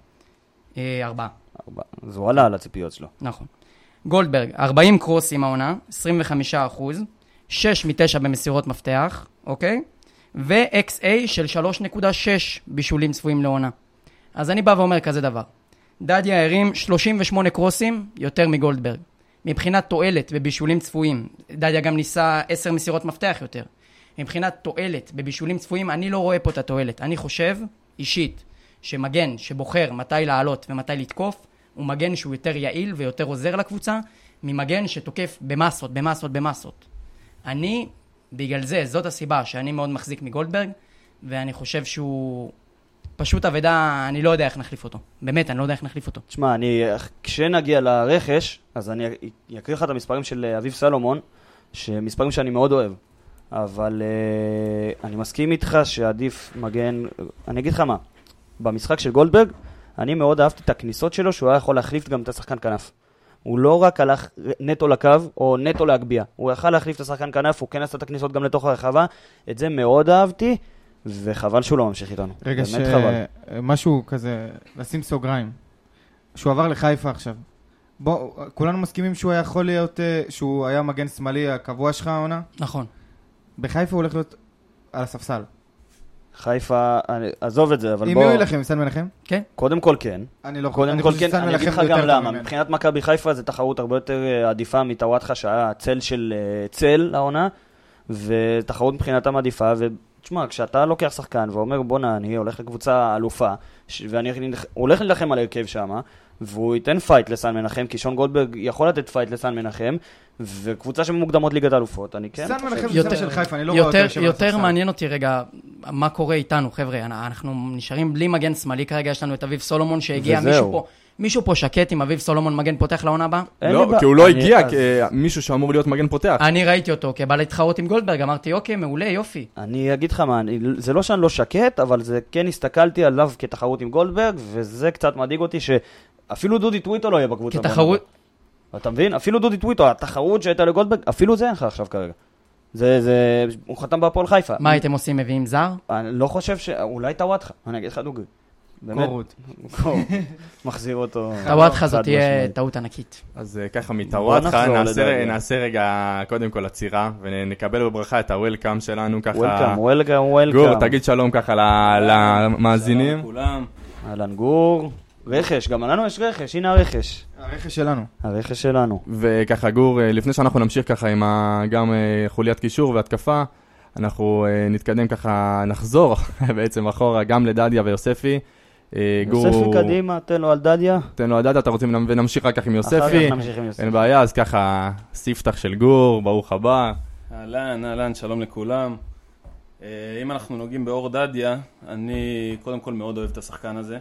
אה, ארבעה, ארבע. אז הוא עלה על הציפיות שלו. נכון. גולדברג, 40 קרוסים העונה, 25 אחוז, 6 מ-9 במסירות מפתח, אוקיי? ו-XA של 3.6 בישולים צפויים לעונה. אז אני בא ואומר כזה דבר. דדיה הרים 38 קרוסים יותר מגולדברג. מבחינת תועלת בבישולים צפויים, דדיה גם ניסה 10 מסירות מפתח יותר. מבחינת תועלת בבישולים צפויים, אני לא רואה פה את התועלת. אני חושב, אישית, שמגן שבוחר מתי לעלות ומתי לתקוף, הוא מגן שהוא יותר יעיל ויותר עוזר לקבוצה, ממגן שתוקף במסות, במסות, במסות. אני, בגלל זה, זאת הסיבה שאני מאוד מחזיק מגולדברג, ואני חושב שהוא פשוט אבדה, אני לא יודע איך נחליף אותו. באמת, אני לא יודע איך נחליף אותו. תשמע, אני, כשנגיע לרכש, אז אני אקריא לך את המספרים של אה, אביב סלומון, שמספרים שאני מאוד אוהב. אבל uh, אני מסכים איתך שעדיף מגן, אני אגיד לך מה, במשחק של גולדברג, אני מאוד אהבתי את הכניסות שלו, שהוא היה יכול להחליף גם את השחקן כנף. הוא לא רק הלך נטו לקו, או נטו להגביה. הוא יכל להחליף את השחקן כנף, הוא כן עשה את הכניסות גם לתוך הרחבה. את זה מאוד אהבתי, וחבל שהוא לא ממשיך איתנו. רגע, באמת חבל. שמשהו כזה, לשים סוגריים. שהוא עבר לחיפה עכשיו. בוא, כולנו מסכימים שהוא היה יכול להיות, אה, שהוא היה מגן שמאלי הקבוע שלך העונה? נכון. בחיפה הוא הולך להיות על הספסל. חיפה, אני- עזוב את זה, אבל עם בוא... מי הוא ילחם? עם סן מנחם? כן? קודם כל כן. אני לא קודם אני כל חושב כן, שסן אני אגיד מנחם לך יותר גם טוב למה. ממנו. מבחינת מכבי חיפה זו תחרות הרבה יותר אה, עדיפה מטוואטחה, שהיה צל של אה, צל העונה, ותחרות מבחינתם עדיפה, ותשמע, כשאתה לוקח שחקן ואומר בואנה, אני הולך לקבוצה אלופה, ש- ואני הולך להילחם על הרכב שם, והוא ייתן fight לסן מנחם, כי שון גולדברג יכול לתת fight לסן מנחם, וקבוצה שמוקדמות ליגת האלופות, אני כן סן מנחם יותר- זה של חיפה, אני לא רואה יותר, על יותר. מעניין אותי רגע, מה קורה איתנו, חבר'ה, אנ- אנחנו נשארים בלי מגן שמאלי כרגע, יש לנו את אביב סולומון שהגיע, וזהו. מישהו פה, מישהו פה שקט עם אביב סולומון מגן פותח לעונה הבאה? לא. כי הוא לא הגיע כמישהו שאמור להיות מגן פותח. אני ראיתי אותו כבא להתחרות עם גולדברג, אמרתי, אוקיי, מעולה, יופי. אני אגיד לך מה, זה לא שאני לא שקט, אבל זה כן הסתכלתי עליו כתחרות עם גולדברג, וזה קצת מדאיג אותי שאפילו דודי טוויטו לא יהיה בקבוצה. כתחרות. אתה מבין? אפילו דודי טוויטו, התחרות שהייתה לגולדברג, אפילו זה אין לך עכשיו כרגע. זה, זה, הוא חתם בהפועל חיפה. מה הייתם עושים, מביאים זר? אני לא חושב ש... אולי טוואטחה, אני אגיד לך דוגרי. באמת, קורות. קור. [laughs] מחזיר אותו. טוואטחה זאת תהיה. טעות ענקית. אז אה, ככה מטוואטחה, נעשה, רגע קודם כל עצירה, ונקבל בברכה את הוולקאם שלנו ככה. וולקאם, וולקאם, וולקאם. גור, תגיד שלום ככה למאזינים. שלום לכולם. אהלן גור. רכש, גם לנו יש רכש, הנה הרכש. הרכש שלנו. הרכש שלנו. וככה גור, אה, לפני שאנחנו נמשיך ככה עם ה- גם אה, חוליית קישור והתקפה, אנחנו אה, נתקדם ככה, נחזור [laughs] בעצם אחורה גם לדדיה ויוספי. גור, יוספי קדימה, תן לו על דדיה. תן לו הדדיה, אתה רוצים ונמשיך רק כך עם אחר יוספי. כך נמשיך עם יוספי. אין בעיה, אז ככה, ספתח של גור, ברוך הבא. אהלן, אהלן, שלום לכולם. אם אנחנו נוגעים באור דדיה, אני קודם כל מאוד אוהב את השחקן הזה.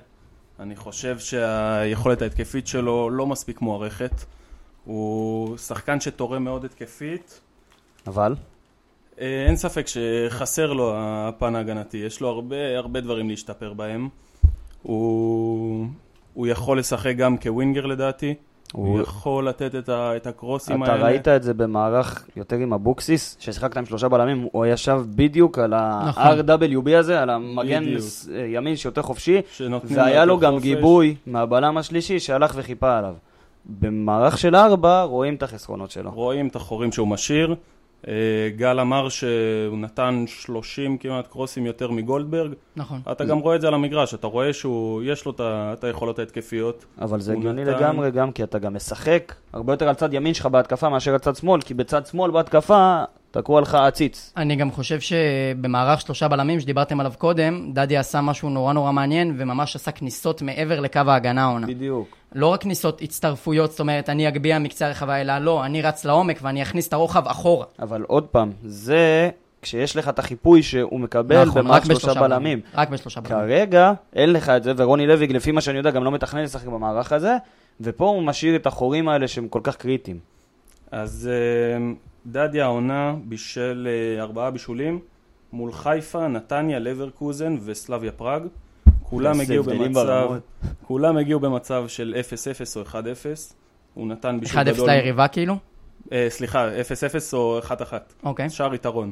אני חושב שהיכולת ההתקפית שלו לא מספיק מוערכת. הוא שחקן שתורם מאוד התקפית. אבל? אה, אין ספק שחסר לו הפן ההגנתי, יש לו הרבה הרבה דברים להשתפר בהם. הוא, הוא יכול לשחק גם כווינגר לדעתי. הוא הוא- יכול לתת את, ה, את הקרוסים אתה האלה. ראית את זה במערך יותר עם אבוקסיס, ששיחקת עם שלושה בלמים, הוא ישב בדיוק על נכון. ה-RWB הזה, על המגן בדיוק. ס- ימין שיותר חופשי, והיה לו גם חופש. גיבוי מהבלם השלישי שהלך וחיפה עליו. במערך של ארבע רואים את החסרונות שלו. רואים את החורים שהוא משאיר. אה, גל אמר שהוא נתן 30 כמעט קרוסים יותר מגולדברג. נכון. אתה גם רואה את זה על המגרש, אתה רואה שיש לו את היכולות ההתקפיות. אבל זה הגיוני נתן- לגמרי גם כי אתה גם משחק הרבה יותר על צד ימין שלך בהתקפה מאשר על צד שמאל, כי בצד שמאל בהתקפה תקוע לך עציץ. אני גם חושב שבמערך שלושה בלמים שדיברתם עליו קודם, דדיה עשה משהו נורא נורא מעניין, וממש עשה כניסות מעבר לקו ההגנה העונה. בדיוק. לא רק כניסות הצטרפויות, זאת אומרת, אני אגביה מקצה הרחבה, אלא לא, אני רץ לעומק ואני אכניס את הרוחב אחורה. אבל עוד פעם, זה כשיש לך את החיפוי שהוא מקבל נכון, במערך רק שלושה בלמים. רק בשלושה בלמים. כרגע אין לך את זה, ורוני לוי, לפי מה שאני יודע, גם לא מתכנן לשחק במערך הזה, ופה הוא משאיר את החורים האלה שהם כל כך קריטיים. אז אה, דדיה העונה בישל אה, ארבעה בישולים מול חיפה, נתניה, לברקוזן וסלביה פראג. כולם הגיעו במצב, ברמות. כולם הגיעו במצב של 0-0 או 1-0. הוא נתן בישול 1-0 גדול. ליריבה כאילו? אה, סליחה, 0-0 או 1-1. אוקיי. שער יתרון.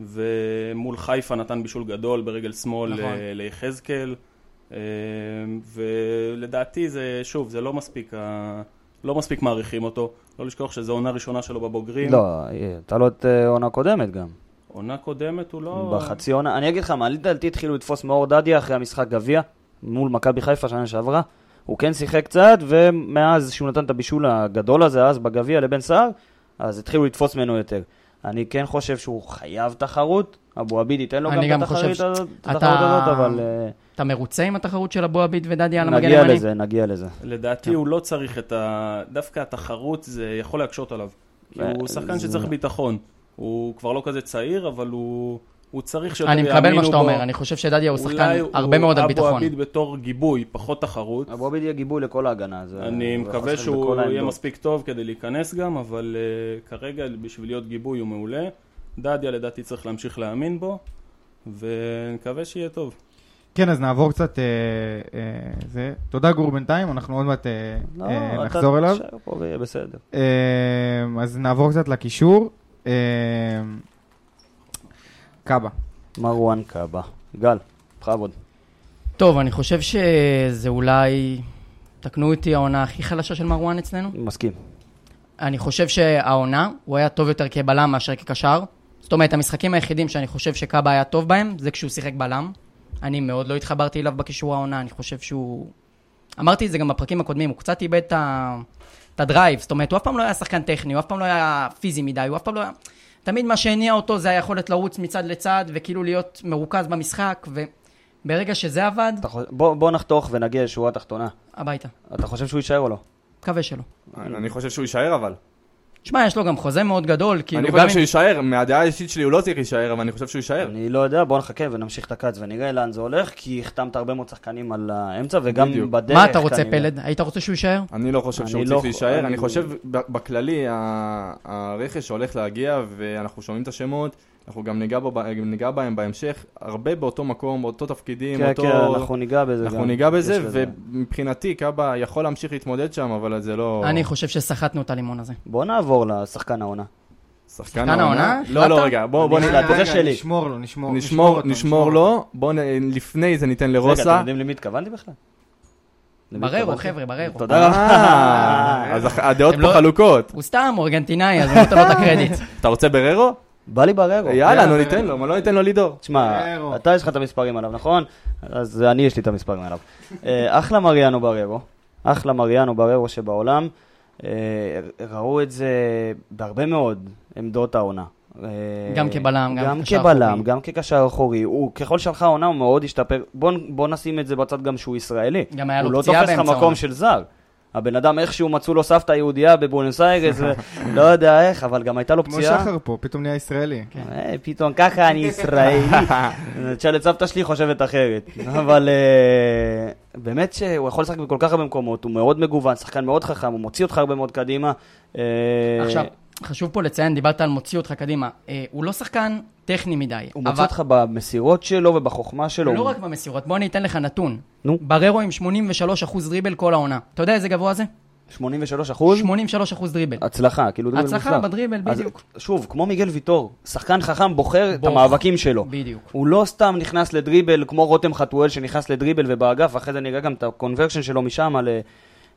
ומול חיפה נתן בישול גדול ברגל שמאל נכון. ל- ליחזקאל. אה, ולדעתי זה, שוב, זה לא מספיק, ה- לא מספיק מעריכים אותו. לא לשכוח שזו עונה ראשונה שלו בבוגרים. לא, הייתה לו את אה, עונה קודמת גם. עונה קודמת הוא לא... בחצי עונה, אני אגיד לך מה, לדעתי התחילו לתפוס מאור דדיה אחרי המשחק גביע, מול מכבי חיפה שנה שעברה. הוא כן שיחק קצת, ומאז שהוא נתן את הבישול הגדול הזה אז בגביע לבן סער, אז התחילו לתפוס ממנו יותר. אני כן חושב שהוא חייב תחרות, אבו עביד ייתן לו גם את התחרות ש- הזאת, את אתה- אבל אה, אתה מרוצה עם התחרות של אבו עביד ודדיה על המגן נגיע הימני? לזה, נגיע לזה. לדעתי הוא לא צריך את ה... דווקא התחרות זה יכול להקשות עליו. כי אה, הוא שחקן זה- שצריך ביטחון. הוא כבר לא כזה צעיר, אבל הוא... הוא צריך שיותר אני יאמינו מקבל מה שאתה בו. אומר, אני חושב שדדיה הוא אולי שחקן הוא- הרבה מאוד על אבו ביטחון. עביד בתור גיבוי, פחות תחרות. אבו עביד יהיה גיבוי לכל ההגנה. זה- אני הוא מקווה שהוא יהיה. מספיק טוב כדי להיכנס גם, אבל uh, כרגע בשביל להיות גיבוי הוא מעולה. דדיה לדעתי צריך להמשיך להאמין בו, ונקווה שיהיה טוב. כן, אז נעבור קצת, אה, אה, זה. תודה גור בינתיים, אנחנו עוד מעט אה, לא, אה, אתה נחזור אליו. תישאר פה ויהיה בסדר. אה, אז נעבור קצת לקישור. אה, קאבה. מרואן קאבה. גל, בכבוד. טוב, אני חושב שזה אולי, תקנו אותי, העונה הכי חלשה של מרואן אצלנו. מסכים. אני חושב שהעונה, הוא היה טוב יותר כבלם מאשר כקשר. זאת אומרת, המשחקים היחידים שאני חושב שקאבה היה טוב בהם, זה כשהוא שיחק בלם. אני מאוד לא התחברתי אליו בקישור העונה, אני חושב שהוא... אמרתי את זה גם בפרקים הקודמים, הוא קצת איבד את ה... את הדרייב, זאת אומרת, הוא אף פעם לא היה שחקן טכני, הוא אף פעם לא היה פיזי מדי, הוא אף פעם לא היה... תמיד מה שהניע אותו זה היכולת לרוץ מצד לצד, וכאילו להיות מרוכז במשחק, וברגע שזה עבד, בוא בוא נחתוך ונגיע לשורה התחתונה. הביתה. אתה חושב שהוא יישאר או לא? מקווה שלא. אני חושב שהוא יישאר אבל. שמע, יש לו גם חוזה מאוד גדול, כאילו אני חושב. שהוא יישאר, מהדעה האישית שלי הוא לא צריך להישאר, אבל אני חושב שהוא יישאר. אני לא יודע, בוא נחכה ונמשיך את הכץ ונראה לאן זה הולך, כי החתמת הרבה מאוד שחקנים על האמצע, וגם בדיוק. בדרך מה אתה רוצה, כנראה. פלד? היית רוצה שהוא יישאר? אני לא חושב אני שהוא לא צריך ח- להישאר, אני- אני חושב בכללי, הרכש שהולך להגיע, ואנחנו שומעים את השמות, אנחנו גם ניגע בו- ניגע בהם בהמשך, הרבה באותו מקום, באותו תפקידים, כן, אותו... כן, אנחנו ניגע בזה גם. אנחנו ניגע בזה. ומבחינתי קאבה יכול להמשיך להתמודד שם, אבל זה לא... אני חושב שסחטנו את הלימון הזה. בוא נעבור לשחקן העונה. שחקן העונה? העונה? לא? לא, רגע, בוא בוא אני נ- החלטתי. זה שלי. נשמור לו, נשמור. נשמור אותו, נשמור לו, בוא נ- לפני זה ניתן רגע, אתם לרוסה. יודעים למי התכוונתי בכלל? בררו? חבר'ה, בררו. תודה רבה. אה, אז הדעות פה לא- חלוקות. הוא סתם, הוא ארגנטינאי, אז אני נותן לו את הקרדיט. אתה רוצה בררו? בא לי בררו. יאללה, נו ניתן לו, מה לא ניתן לו לידור? תשמע. אתה יש לך את המספרים עליו, נכון? אז אני יש לי את המספרים עליו. אה, אחלה מריאנו בררו, אחלה מריאנו בררו שבעולם. אה, ראו את זה בהרבה מאוד עמדות העונה. אה, גם כבלם, גם גם כקשר כבלם, אחורי. גם כקשר אחורי. הוא, ככל שהלכה העונה, הוא מאוד השתפר. בוא, בוא נשים את זה בצד גם שהוא ישראלי. גם היה לו הוא לא פציעה תופס לך באמצע מקום העונה. של זר. הבן אדם איכשהו מצאו לו סבתא יהודייה בבואנוס איירס, [laughs] לא יודע איך, אבל גם הייתה לו כמו פציעה. שחר פה, פתאום נהיה ישראלי. אה, פתאום ככה אני [laughs] ישראלי. תשאל את סבתא שלי חושבת אחרת. אבל אה, באמת שהוא יכול לשחק בכל כך הרבה מקומות, הוא מאוד מגוון, שחקן מאוד חכם, הוא מוציא אותך הרבה מאוד קדימה. אה, עכשיו, חשוב פה לציין, דיברת על מוציא אותך קדימה. אה, הוא לא שחקן טכני מדי. הוא אבל- מוציא אותך במסירות שלו ובחוכמה שלו. לא הוא- רק במסירות, בוא אני אתן לך נתון. נו. בררו עם 83% דריבל כל העונה. אתה יודע איזה גבוה זה? 83 אחוז? 83% דריבל. הצלחה, כאילו דריבל הצלחה מוצלח. בדריבל, אז בדיוק. שוב, כמו מיגל ויטור, שחקן חכם בוחר את בוח. המאבקים שלו. בדיוק. הוא לא סתם נכנס לדריבל כמו רותם חתואל שנכנס לדריבל ובאגף, ואחרי זה נראה גם את ה conversion שלו משם ל-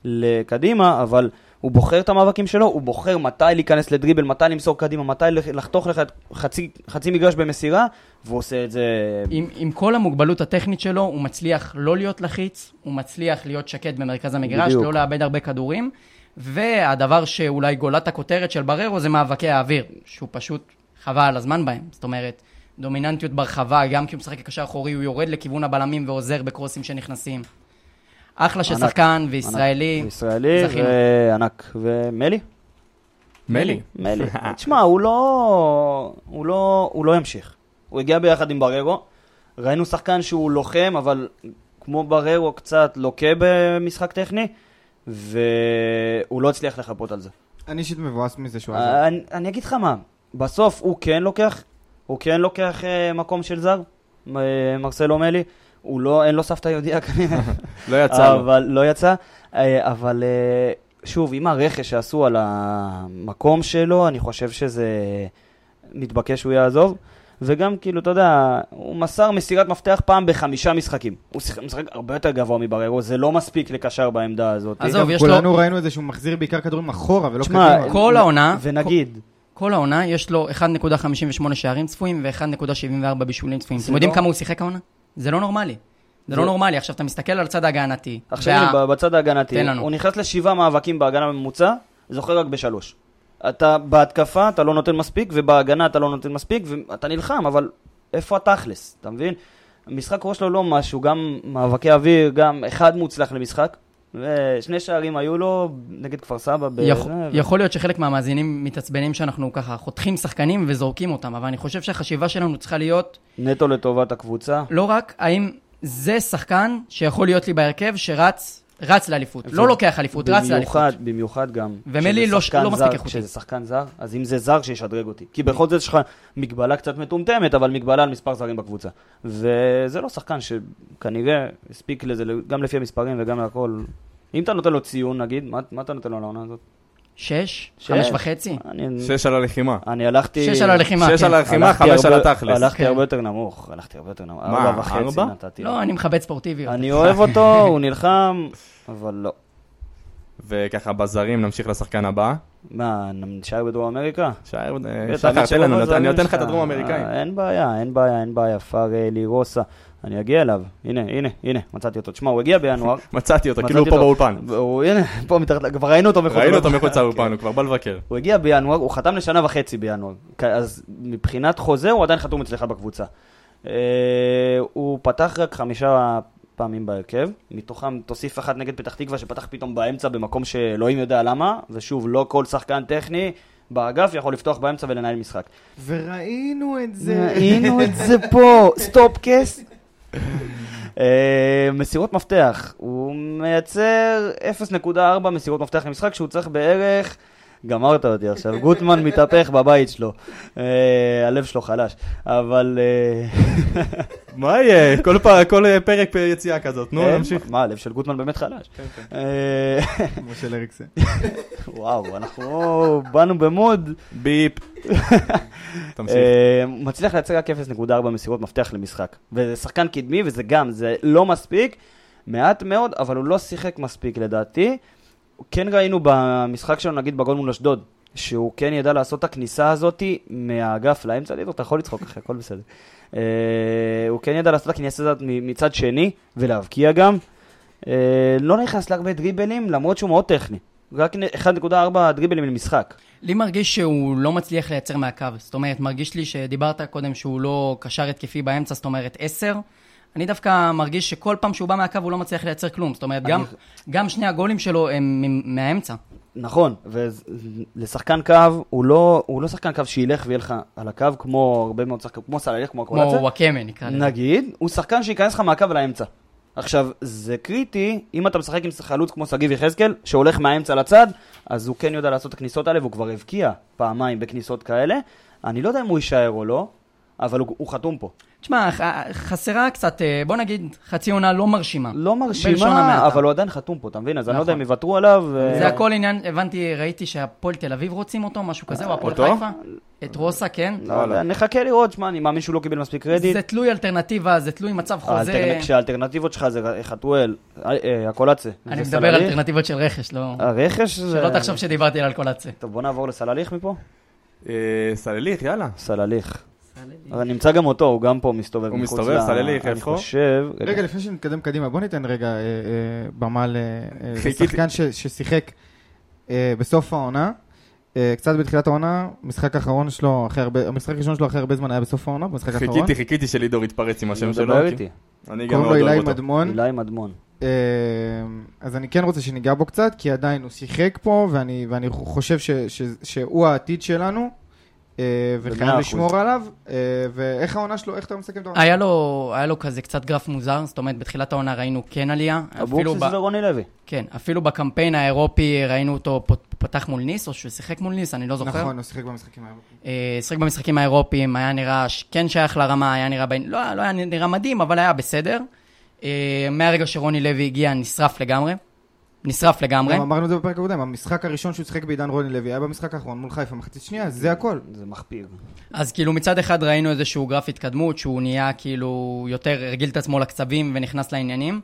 לקדימה, אבל הוא בוחר את המאבקים שלו, הוא בוחר מתי להיכנס לדריבל, מתי למסור קדימה, מתי לח- לחתוך לך חצי, חצי מגרש במסירה, והוא עושה את זה... עם, עם כל המוגבלות הטכנית שלו, הוא מצליח לא להיות לחיץ, הוא מצליח להיות שקט במרכז המגרש, בדיוק. לא לאבד הרבה כדורים, והדבר שאולי גולת הכותרת של בררו זה מאבקי האוויר, שהוא פשוט חבל על הזמן בהם. זאת אומרת, דומיננטיות ברחבה, גם כי הוא משחק כקשר אחורי, הוא יורד לכיוון הבלמים ועוזר בקרוסים שנכנסים. אחלה של. שחקן וישראלי. ישראלי. וענק. ומלי? מלי. מלי. [laughs] תשמע, הוא לא... הוא לא... הוא לא ימשיך. הוא הגיע ביחד עם בררו. ראינו שחקן שהוא לוחם, אבל כמו בררו קצת לוקה במשחק טכני. והוא לא הצליח לחפות על זה. אני אישית מבואס מזה שהוא עזב. אני, אני אגיד לך מה, בסוף הוא כן לוקח, הוא כן לוקח אה, מקום של זר, אה, מרסלו מלי, הוא לא, אין לו סבתא יהודייה כנראה, [laughs] לא יצא לו. אבל לא יצא, אה, אבל אה, שוב, עם הרכש שעשו על המקום שלו, אני חושב שזה מתבקש שהוא יעזוב. וגם, כאילו, אתה יודע, הוא מסר מסירת מפתח פעם בחמישה משחקים. הוא שיחק משחק הרבה יותר גבוה מבררו, זה לא מספיק לקשר בעמדה הזאת. עזוב, יש לו... כולנו ראינו את זה שהוא מחזיר בעיקר כדורים אחורה ולא תשמע, קדימה. כל העונה- ונגיד, כל העונה יש לו 1.58 שערים צפויים ו-1.74 בישולים צפויים. אתם יודעים לא- כמה הוא שיחק העונה? זה לא נורמלי. זה לא נורמלי. עכשיו, אתה מסתכל על הצד ההגנתי. עכשיו וה- בצד ההגנתי. הוא נכנס לשבעה מאבקים בהגנה בממוצע, זוכר רק בשלוש. אתה בהתקפה, אתה לא נותן מספיק, ובהגנה אתה לא נותן מספיק, ואתה נלחם, אבל איפה התכלס, אתה מבין? המשחק ראש שלו לא משהו, גם מאבקי אוויר, גם אחד מוצלח למשחק, ושני שערים היו לו נגד כפר סבא. ב- יכול, יכול להיות שחלק מהמאזינים מתעצבנים שאנחנו ככה חותכים שחקנים וזורקים אותם, אבל אני חושב שהחשיבה שלנו צריכה להיות נטו לטובת הקבוצה. לא רק האם זה שחקן שיכול להיות לי בהרכב שרץ רץ לאליפות. לא לוקח אליפות, רץ לאליפות. במיוחד, גם. ומלי לא- לא מספיק איכותי. כשזה שחקן זר, אז אם זה זר, שישדרג אותי. כי בכל זאת יש לך מגבלה קצת מטומטמת, אבל מגבלה על מספר זרים בקבוצה. וזה לא שחקן שכנראה הספיק לזה, גם לפי המספרים וגם להכל. אם אתה נותן לו ציון, נגיד, מה, מה אתה נותן לו לעונה הזאת? שש? שש. חמש וחצי? אני, שש על הלחימה. אני הלכתי... שש על הלחימה, שש כן. על הלחימה, הלכתי חמש על התכלס. הלכתי כן. הרבה יותר נמוך, הלכתי הרבה יותר נמוך. מה, ארבע וחצי ארבע? נתתי. לא, אני מכבד ספורטיביות. אני אוהב אותו, [laughs] הוא נלחם, אבל לא. וככה בזרים נמשיך לשחקן הבא. מה, נשאר בדרום אמריקה? אה, בטח, שחר, יש תן לנו, אני נותן לך את הדרום. האמריקאים. אה, אין בעיה, אין בעיה, אין בעיה. פארלי, רוסה. אני אגיע אליו. הנה, הנה, הנה, מצאתי אותו. תשמע, הוא הגיע בינואר. [laughs] מצאתי אותו, כאילו הוא פה. באולפן. הוא, הנה, פה מתחת, כבר ראינו אותו מחוץ ראינו אותו לאולפן. מחוץ [laughs] לאולפן, הוא כבר בא לבקר. הוא הגיע בינואר, הוא חתם לשנה וחצי בינואר. אז מבחינת חוזה, הוא עדיין חתום אצלך בקבוצה. אה, הוא פתח רק חמישה פעמים בהרכב, מתוכם תוסיף אחת נגד פתח תקווה, שפתח פתאום באמצע במקום שאלוהים יודע למה, ושוב, לא כל שחקן טכני באגף יכול לפתוח באמצע ולנהל משחק. וראינו את זה. ראינו את זה [laughs] פה, סטופ קאס. אה, מסירות מפתח, הוא מייצר 0.4 מסירות מפתח למשחק שהוא צריך בערך, גמרת אותי עכשיו, גוטמן מתהפך בבית שלו, אה, הלב שלו חלש, אבל... אה, מה יהיה? כל אה, פרק יציאה כזאת. נו, אין, נמשיך. מה, הלב של גוטמן באמת חלש. אה, כמו של אריקסן. וואו, אנחנו באנו במוד. ביפ. תמשיך. אה, מצליח לייצר רק 0.4 מסירות מפתח למשחק. וזה שחקן קדמי, וזה גם, זה לא מספיק, מעט מאוד, אבל הוא לא שיחק מספיק לדעתי. כן ראינו במשחק שלו, נגיד בגול מול אשדוד, שהוא כן ידע לעשות את הכניסה הזאת מהאגף לאמצע, לידור, אתה יכול לצחוק אחי, הכל בסדר. אה, הוא כן ידע לעשות את הכניסה הזאת מצד שני, ולהבקיע גם. אה, לא נכנס להרבה דריבלים, למרות שהוא מאוד טכני. רק 1.4 דריבלים למשחק. לי מרגיש שהוא לא מצליח לייצר מהקו. זאת אומרת, מרגיש לי שדיברת קודם שהוא לא קשר התקפי באמצע, זאת אומרת 10. אני דווקא מרגיש שכל פעם שהוא בא מהקו הוא לא מצליח לייצר כלום. זאת אומרת, גם, גם שני הגולים שלו הם מהאמצע. נכון, ולשחקן קו, הוא לא, הוא לא שחקן קו שילך ויהיה לך על הקו כמו הרבה מאוד שחקנים, כמו סלליך, כמו כמו הקולציה. וואקמה נקרא לזה. נגיד, הוא שחקן שייכנס לך מהקו לאמצע. עכשיו, זה קריטי, אם אתה משחק עם חלוץ כמו שגיב יחזקאל, שהולך מהאמצע לצד, אז הוא כן יודע לעשות את הכניסות האלה, והוא כבר הבקיע פעמיים בכניסות כאלה. אני לא יודע אם הוא יישאר או לא, אבל הוא, הוא חתום פה. תשמע, חסרה קצת, אה, בוא נגיד, חצי עונה לא מרשימה. לא מרשימה. אבל הוא עדיין חתום פה, אתה מבין? אז אני לא יודע אם נכון. יוותרו עליו. ו- זה הכל עניין, הבנתי, ראיתי שהפועל תל אביב רוצים אותו, משהו כזה, או הפועל? חיפה? את רוסה, כן. לא יודע, נחכה לראות, שמע, אני מאמין שהוא לא קיבל מספיק קרדיט. זה תלוי אלטרנטיבה, זה תלוי מצב חוזה. האלטרנ- כשהאלטרנטיבות שלך זה חתואל, אה, אה, הקולצה. אני מדבר על סלליך. אלטרנטיבות של רכש, לא... הרכש זה... שלא תחשוב שדיברתי על קולציה. טוב, בוא נעבור לסלליך מפה. אה, סלליך, יאללה. סלליך. אבל נמצא גם אותו, הוא גם פה מסתובב. הוא מחוץ מסתובב, ל- סלליך, אני איפה? חושב... רגע, לפני שנתקדם קדימה, בוא ניתן רגע אה, אה, במה אה. [laughs] לשחקן ששיחק בסוף העונה. קצת בתחילת העונה, משחק האחרון שלו, אחרי הרבה, המשחק הראשון שלו אחרי הרבה זמן היה בסוף העונה, במשחק האחרון. חיכיתי, חיכיתי שלידור יתפרץ עם השם הוא שלו. מדבר כי- איתי. אני גם קוראים מאוד לו אוהב אילי אותו. מדמון. אילי מדמון. אז אני כן רוצה שניגע בו קצת, כי עדיין הוא שיחק פה, ואני, ואני חושב ש, ש, שהוא העתיד שלנו. אה, וחייב. לשמור עליו, אה, ואיך העונה שלו, איך אתה מסכם את העונה? היה לו, היה לו כזה קצת גרף מוזר, זאת אומרת, בתחילת העונה ראינו כן עלייה. אפילו אבוקסיס ב- ורוני לוי. כן, אפילו בקמפיין האירופי ראינו אותו פתח מול ניס, או שהוא שיחק מול ניס, אני לא זוכר. נכון, הוא שיחק במשחקים האירופיים. אה, שיחק במשחקים האירופיים, היה נראה כן שייך לרמה, היה נראה, בין, לא, לא היה נראה מדהים, אבל היה בסדר. מהרגע שרוני לוי הגיע, נשרף לגמרי. נשרף לגמרי. גם אמרנו את זה בפרק הקודם, המשחק הראשון שהוא שיחק בעידן רוני לוי היה במשחק האחרון מול חיפה, מחצית שנייה, זה הכל. זה מחפיר. אז כאילו מצד אחד ראינו איזשהו גרף התקדמות, שהוא נהיה כאילו יותר, הרגיל את עצמו לקצבים ונכנס לעניינים,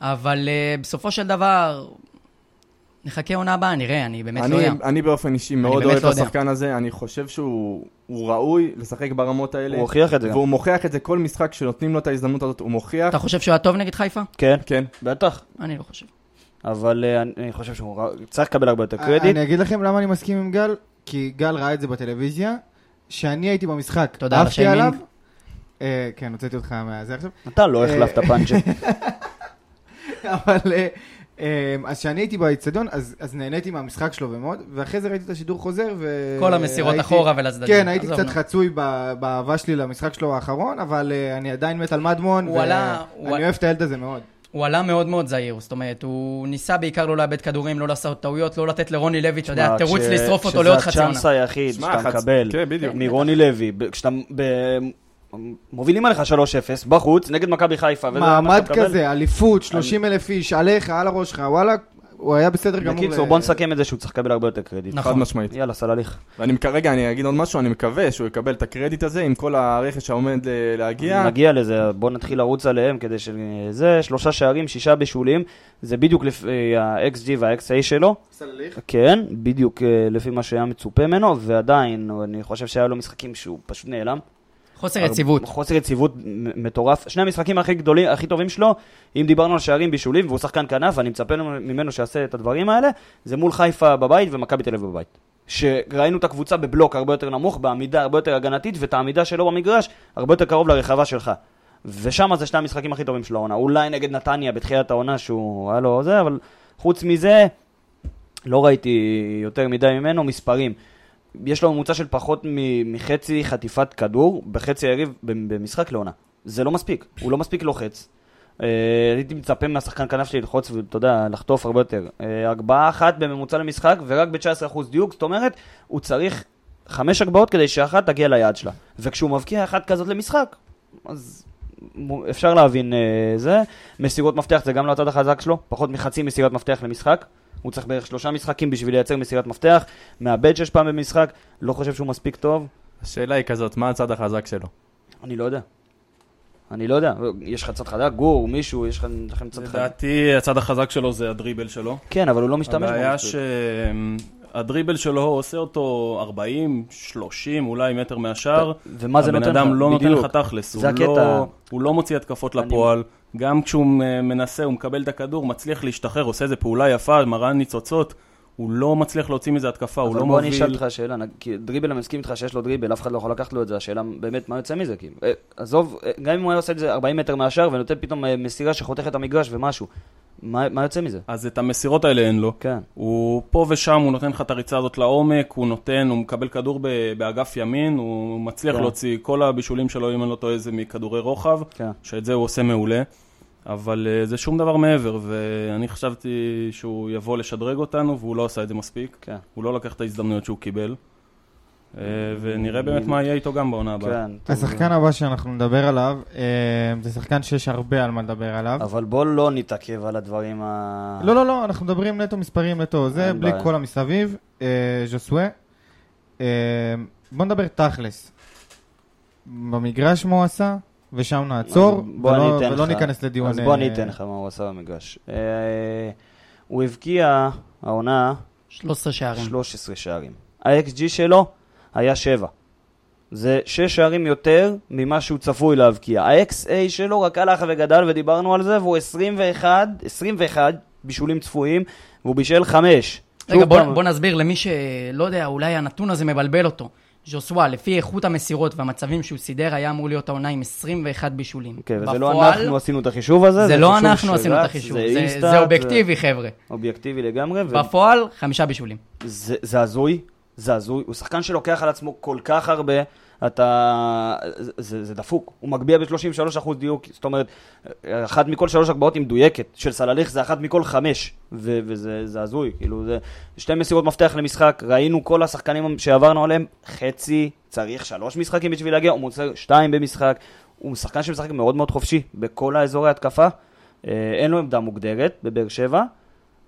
אבל uh, בסופו של דבר, נחכה עונה הבאה, נראה, אני באמת לא אני, יודע. אני באופן אישי מאוד אוהב לא את יודע. השחקן הזה, אני חושב שהוא הוא ראוי לשחק ברמות האלה. הוא הוכיח את זה גם. והוא מוכיח את זה כל משחק שנותנים לו את ההזדמנות הזאת, הוא מוכיח. אתה חושב שהוא היה טוב נגד חיפה? כן, כן. בטח. אני לא חושב. אבל אה, אני- אני חושב שהוא צריך לקבל הרבה יותר אה, קרדיט. אני אגיד לכם למה אני מסכים עם גל, כי גל ראה את זה בטלוויזיה, שאני הייתי במשחק, תודה על השיימינג. עליו. אה, כן, הוצאתי אותך מהזה עכשיו. אתה לא אה, החלפת פאנצ'ה. [laughs] אבל אה, אה, אז כשאני הייתי באיצטדיון, אז אז נהניתי מהמשחק שלו ומאוד, ואחרי זה ראיתי את השידור חוזר, ו... כל המסירות הייתי- אחורה ולצדדים. כן, הייתי קצת. חצוי ב- באהבה שלי למשחק שלו האחרון, אבל אה, אני עדיין מת על מדמון, ואני אוהב את הילד הזה מאוד. הוא עלה מאוד מאוד זהיר, זאת אומרת, הוא ניסה בעיקר לא לאבד כדורים, לא לעשות טעויות, לא לתת לרוני לוי, אתה יודע, תירוץ לשרוף אותו לעוד חצי עונה. הצ'אנס היחיד שאתה מקבל כן. מרוני לוי, כשאתה מובילים עליך 3-0 בחוץ נגד מכבי חיפה. מעמד. כזה, אליפות, 30 אלף איש, עליך, על הראש שלך, וואלה, הוא היה בסדר גמור. בקיצור, בוא נסכם את זה שהוא צריך לקבל הרבה יותר קרדיט. נכון. חד משמעית. יאללה, סלליך. ואני כרגע, אני אגיד עוד משהו, אני מקווה שהוא יקבל את הקרדיט הזה עם כל הרכש העומד אה, להגיע. נגיע לזה, בוא נתחיל לרוץ עליהם כדי שזה, שלושה שערים, שישה בישולים, זה בדיוק לפי ה-XG וה-XA שלו. סלליך. כן, בדיוק אה, לפי מה שהיה מצופה ממנו, ועדיין, אני חושב שהיה לו משחקים שהוא פשוט נעלם. חוסר יציבות. חוסר יציבות מטורף. שני המשחקים הכי גדולים, הכי טובים שלו, אם דיברנו על שערים בישולים, והוא שחקן כנף, ואני מצפה ממנו שיעשה את הדברים האלה, זה מול חיפה בבית ומכבי תל אביב בבית. שראינו את הקבוצה בבלוק הרבה יותר נמוך, בעמידה הרבה יותר הגנתית, ואת העמידה שלו במגרש הרבה יותר קרוב לרחבה שלך. ושם זה שני המשחקים הכי טובים של העונה. אולי נגד נתניה בתחילת העונה שהוא היה לו זה, אבל חוץ מזה, לא ראיתי יותר מדי ממנו מספרים. יש לו ממוצע של פחות מחצי חטיפת כדור בחצי היריב במשחק לעונה. זה לא מספיק, הוא לא מספיק לוחץ. אה, הייתי מצפה מהשחקן כנף שלי ללחוץ ואתה יודע, לחטוף הרבה יותר. אה, הגבהה אחת בממוצע למשחק ורק ב-19% דיוק, זאת אומרת, הוא צריך חמש הגבהות כדי שאחת תגיע ליעד שלה. וכשהוא מבקיע אחת כזאת למשחק, אז אפשר להבין אה, זה. מסירות מפתח זה גם לא הצד החזק שלו, פחות מחצי מסירת מפתח למשחק. הוא צריך בערך שלושה משחקים בשביל לייצר מסירת מפתח, מאבד שש פעם במשחק, לא חושב שהוא מספיק טוב, השאלה היא כזאת, מה הצד החזק שלו? אני לא יודע. אני לא יודע, יש לך צד חזק, גור, מישהו, יש לך- לכם צד חזק. לדעתי הצד החזק שלו זה הדריבל שלו. כן, אבל הוא לא משתמש בו. הבעיה מספיק. שהדריבל שלו עושה אותו 40, 30 אולי מטר מהשאר. ומה זה נותן לך? הבן אדם לא נותן בדיוק. לך תכלס, זה הוא הקטע. לא- הוא לא מוציא התקפות אני- לפועל. גם כשהוא מנסה, הוא מקבל את הכדור, מצליח להשתחרר, עושה איזה פעולה יפה, מראה ניצוצות. הוא לא מצליח להוציא מזה התקפה, הוא אבל לא בוא אני אשאל מוביל. אותך שאלה, כי דריבל, אני מסכים איתך שיש לו דריבל, אף אחד לא יכול לקחת לו את זה, השאלה באמת מה יוצא מזה, כאילו. אה, עזוב, אה, גם אם הוא היה עושה את זה 40 מטר מהשאר ונותן פתאום אה, מסירה שחותכת את המגרש ומשהו, מה מה יוצא מזה? אז את המסירות האלה אין לו. כן. הוא פה ושם, הוא נותן לך את הריצה הזאת לעומק, הוא נותן, הוא מקבל כדור ב- באגף ימין, הוא מצליח כן. להוציא כל הבישולים שלו, אם אני לא טועה, זה מכדורי רוחב, כן. שאת זה הוא עושה מעולה. אבל uh, זה שום דבר מעבר, ואני חשבתי שהוא יבוא לשדרג אותנו, והוא לא עשה את זה מספיק. כן. הוא לא לקח את ההזדמנויות שהוא קיבל. Uh, ונראה באמת מה יהיה איתו גם בעונה הבאה. כן. השחקן הבא שאנחנו נדבר עליו, אה, זה שחקן שיש הרבה על מה לדבר עליו. אבל בוא לא נתעכב על הדברים ה... לא, לא, לא, אנחנו מדברים נטו מספרים, נטו זה, בלי בעיה. כל המסביב. אה, ז'וסווה. אה, בוא נדבר תכלס. במגרש מה הוא עשה, ושם נעצור, ולא- ולא. ניכנס לדיון. אז בוא אני אה, אתן לך מה הוא עשה במגרש. אה, הוא הבקיע העונה 13 שערים. 13 שערים. ה-XG שלו היה 7. זה 6 שערים יותר ממה שהוא צפוי להבקיע. ה-XA שלו רק הלך וגדל ודיברנו על זה, והוא 21, 21 בישולים צפויים, והוא בישל 5. רגע, בוא, בוא נסביר למי שלא יודע, אולי הנתון הזה מבלבל אותו. ז'וסווה, לפי איכות המסירות והמצבים שהוא סידר, היה אמור להיות העונה עם 21 בישולים. כן, וזה לא אנחנו עשינו את החישוב הזה, זה לא חישוב אנחנו עשינו את שרץ, החישוב, זה זה, אינסטאט, זה אובייקטיבי, חבר'ה. אובייקטיבי לגמרי, ו- בפועל, חמישה בישולים. זה, זה הזוי, זה הזוי, הוא שחקן שלוקח על עצמו כל כך הרבה, אתה... זה, זה דפוק. הוא מגביה ב-33% דיוק, זאת אומרת, אחת מכל שלוש הגבהות היא מדויקת. של סלליך זה אחת מכל חמש, ו- וזה זה הזוי. כאילו, זה שתי מסירות מפתח למשחק, ראינו כל השחקנים שעברנו עליהם, חצי, צריך שלוש משחקים בשביל להגיע, הוא מוצא שתיים במשחק. הוא שחקן שמשחק מאוד מאוד חופשי בכל האזורי התקפה. אה, אין לו עמדה מוגדרת בבאר שבע.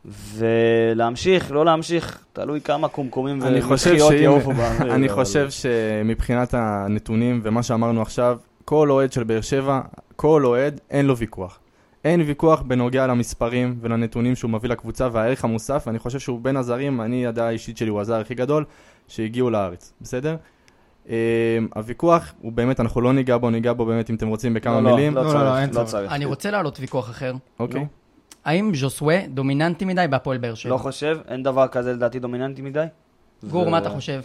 ולהמשיך, לא להמשיך, תלוי כמה קומקומים אני חושב ומחיות שאם- יעופו באוויר. [laughs] אני חושב שמבחינת הנתונים ומה שאמרנו עכשיו, כל אוהד של באר שבע, כל אוהד, אין לו ויכוח. אין ויכוח בנוגע למספרים ולנתונים שהוא מביא לקבוצה והערך המוסף, ואני חושב שהוא בין הזרים, אני, הדעה האישית שלי, הוא הזר הכי גדול, שהגיעו לארץ, בסדר? Um, הוויכוח הוא באמת, אנחנו לא ניגע בו, ניגע בו באמת, אם אתם רוצים, בכמה לא, מילים. לא, לא, לא, לא, לא צורך. צריך. אני רוצה להעלות ויכוח אחר. אוקיי. האם ז'וסווה דומיננטי מדי בהפועל באר שבע? לא חושב, אין דבר כזה לדעתי דומיננטי מדי. גור, ו- מה אתה חושב?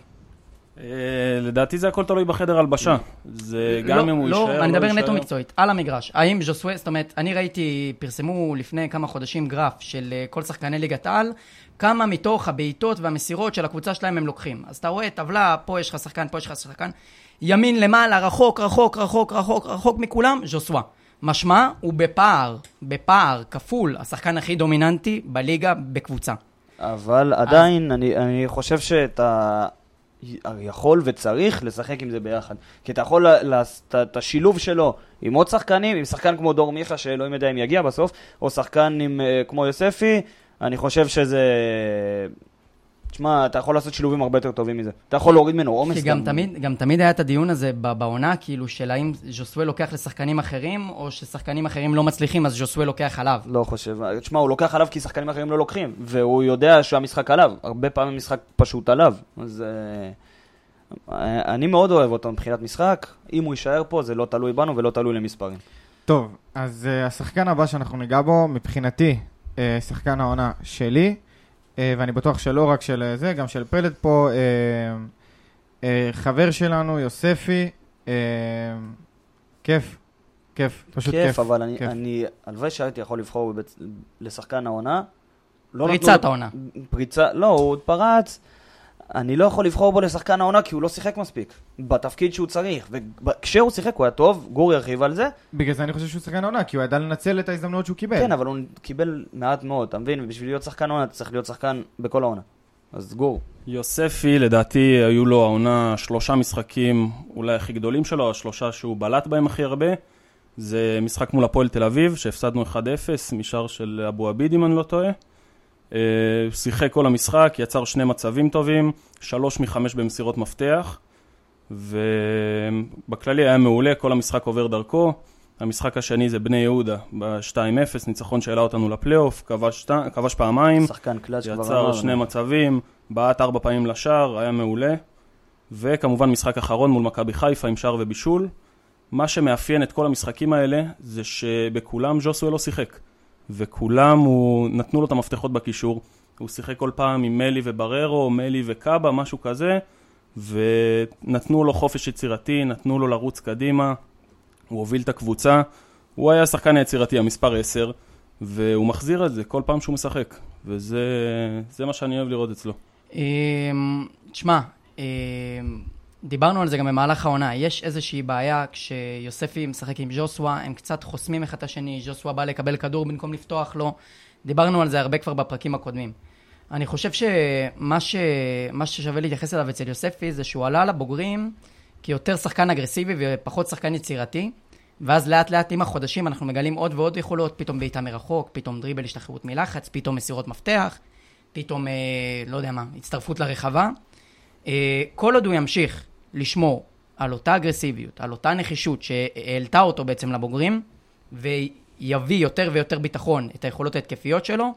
אה, לדעתי זה הכל תלוי בחדר הלבשה. זה גם לא, אם הוא לא, יישאר, אני לא מדבר נטו יישאר. מקצועית, על המגרש. האם ז'וסווה, זאת אומרת, אני ראיתי, פרסמו לפני כמה חודשים גרף של אה, כל שחקני ליגת העל, כמה מתוך הבעיטות והמסירות של הקבוצה שלהם הם לוקחים. אז אתה רואה טבלה, פה יש לך שחקן, פה יש לך שחקן. ימין למעלה, רחוק, רחוק, רחוק, רחוק, רחוק מכולם, ז'וסווה. משמע, הוא בפער, בפער כפול, השחקן הכי דומיננטי בליגה בקבוצה. אבל עדיין, אני, אני חושב שאתה יכול וצריך לשחק עם זה ביחד. כי אתה יכול, את השילוב שלו עם עוד שחקנים, עם שחקן כמו דור מיכה, שאלוהים יודע אם יגיע בסוף, או שחקן עם, אה, כמו יוספי, אני חושב שזה... תשמע, אתה יכול לעשות שילובים הרבה יותר טובים מזה. אתה יכול להוריד ממנו עומס. כי גם תמיד, גם תמיד היה את הדיון הזה ב- בעונה, כאילו, של האם ז'וסווה לוקח לשחקנים אחרים, או ששחקנים אחרים לא מצליחים, אז ז'וסווה לוקח עליו. לא חושב. תשמע, הוא לוקח עליו כי שחקנים אחרים לא לוקחים, והוא יודע שהמשחק עליו. הרבה פעמים משחק פשוט עליו. אז אה, אני מאוד אוהב אותו מבחינת משחק. אם הוא יישאר פה, זה לא תלוי בנו ולא תלוי למספרים. טוב, אז uh, השחקן הבא שאנחנו ניגע בו, מבחינתי, uh, שחקן העונה שלי, ואני בטוח שלא רק של אה, זה, גם של פלד פה, uh, uh, חבר שלנו, יוספי, uh, כיף, כיף, פשוט כיף. כיף, אבל אני, כיף. אני, הלוואי שהייתי יכול לבחור בבית, לשחקן העונה. לא פריצת נתנו העונה. פריצה, לא, הוא עוד פרץ. אני לא יכול לבחור בו לשחקן העונה כי הוא לא שיחק מספיק. בתפקיד שהוא צריך. וכשהוא שיחק הוא היה טוב, גור ירחיב על זה. בגלל זה אני חושב שהוא שחקן העונה, כי הוא ידע לנצל את ההזדמנויות שהוא קיבל. כן, אבל הוא קיבל מעט מאוד, אתה מבין? ובשביל להיות שחקן עונה אתה צריך להיות שחקן בכל העונה. אז גור. יוספי, לדעתי, היו לו העונה שלושה משחקים אולי הכי גדולים שלו, השלושה שהוא בלט בהם הכי הרבה. זה משחק מול הפועל תל אביב, שהפסדנו 1-0 משער של אבו עביד, אם אני לא טועה. אה, שיחק כל המשחק, יצר שני מצבים טובים, שלוש מחמש במסירות מפתח, ובכללי היה מעולה, כל המשחק עובר דרכו. המשחק השני זה בני יהודה, ב-2-0, ניצחון שהעלה אותנו לפלייאוף, כבש, פעמיים. שחקן קלאץ' כבר יצר. שני מצבים, בעט ארבע פעמים לשער, היה מעולה. וכמובן משחק אחרון מול מכבי חיפה עם שער ובישול. מה שמאפיין את כל המשחקים האלה זה שבכולם ז'וסווה לא שיחק. וכולם, הוא, נתנו לו את המפתחות בקישור. הוא שיחק כל פעם עם מלי ובררו, מלי וקאבה, משהו כזה, ונתנו לו חופש יצירתי, נתנו לו לרוץ קדימה, הוא הוביל את הקבוצה. הוא היה השחקן היצירתי, המספר 10, והוא מחזיר את זה כל פעם שהוא משחק. וזה זה מה שאני אוהב לראות אצלו. אמ, תשמע, אמ, דיברנו על זה גם במהלך העונה. יש איזושהי בעיה כשיוספי משחק עם ז'וסווה, הם קצת חוסמים אחד את השני, ז'וסווה בא לקבל כדור במקום לפתוח לו. דיברנו על זה הרבה כבר בפרקים הקודמים. אני חושב שמה ש... ששווה להתייחס אליו אצל יוספי זה שהוא עלה לבוגרים כיותר שחקן אגרסיבי ופחות שחקן יצירתי, ואז לאט לאט עם החודשים אנחנו מגלים עוד ועוד יכולות, פתאום בעיטה מרחוק, פתאום דריבל השתחררות מלחץ, פתאום מסירות מפתח, פתאום, אה, לא יודע מה, הצטרפות לרחבה. אה, כל עוד הוא ימשיך לשמור על אותה אגרסיביות, על אותה נחישות שהעלתה אותו בעצם לבוגרים, ויביא יותר ויותר ביטחון את היכולות ההתקפיות שלו,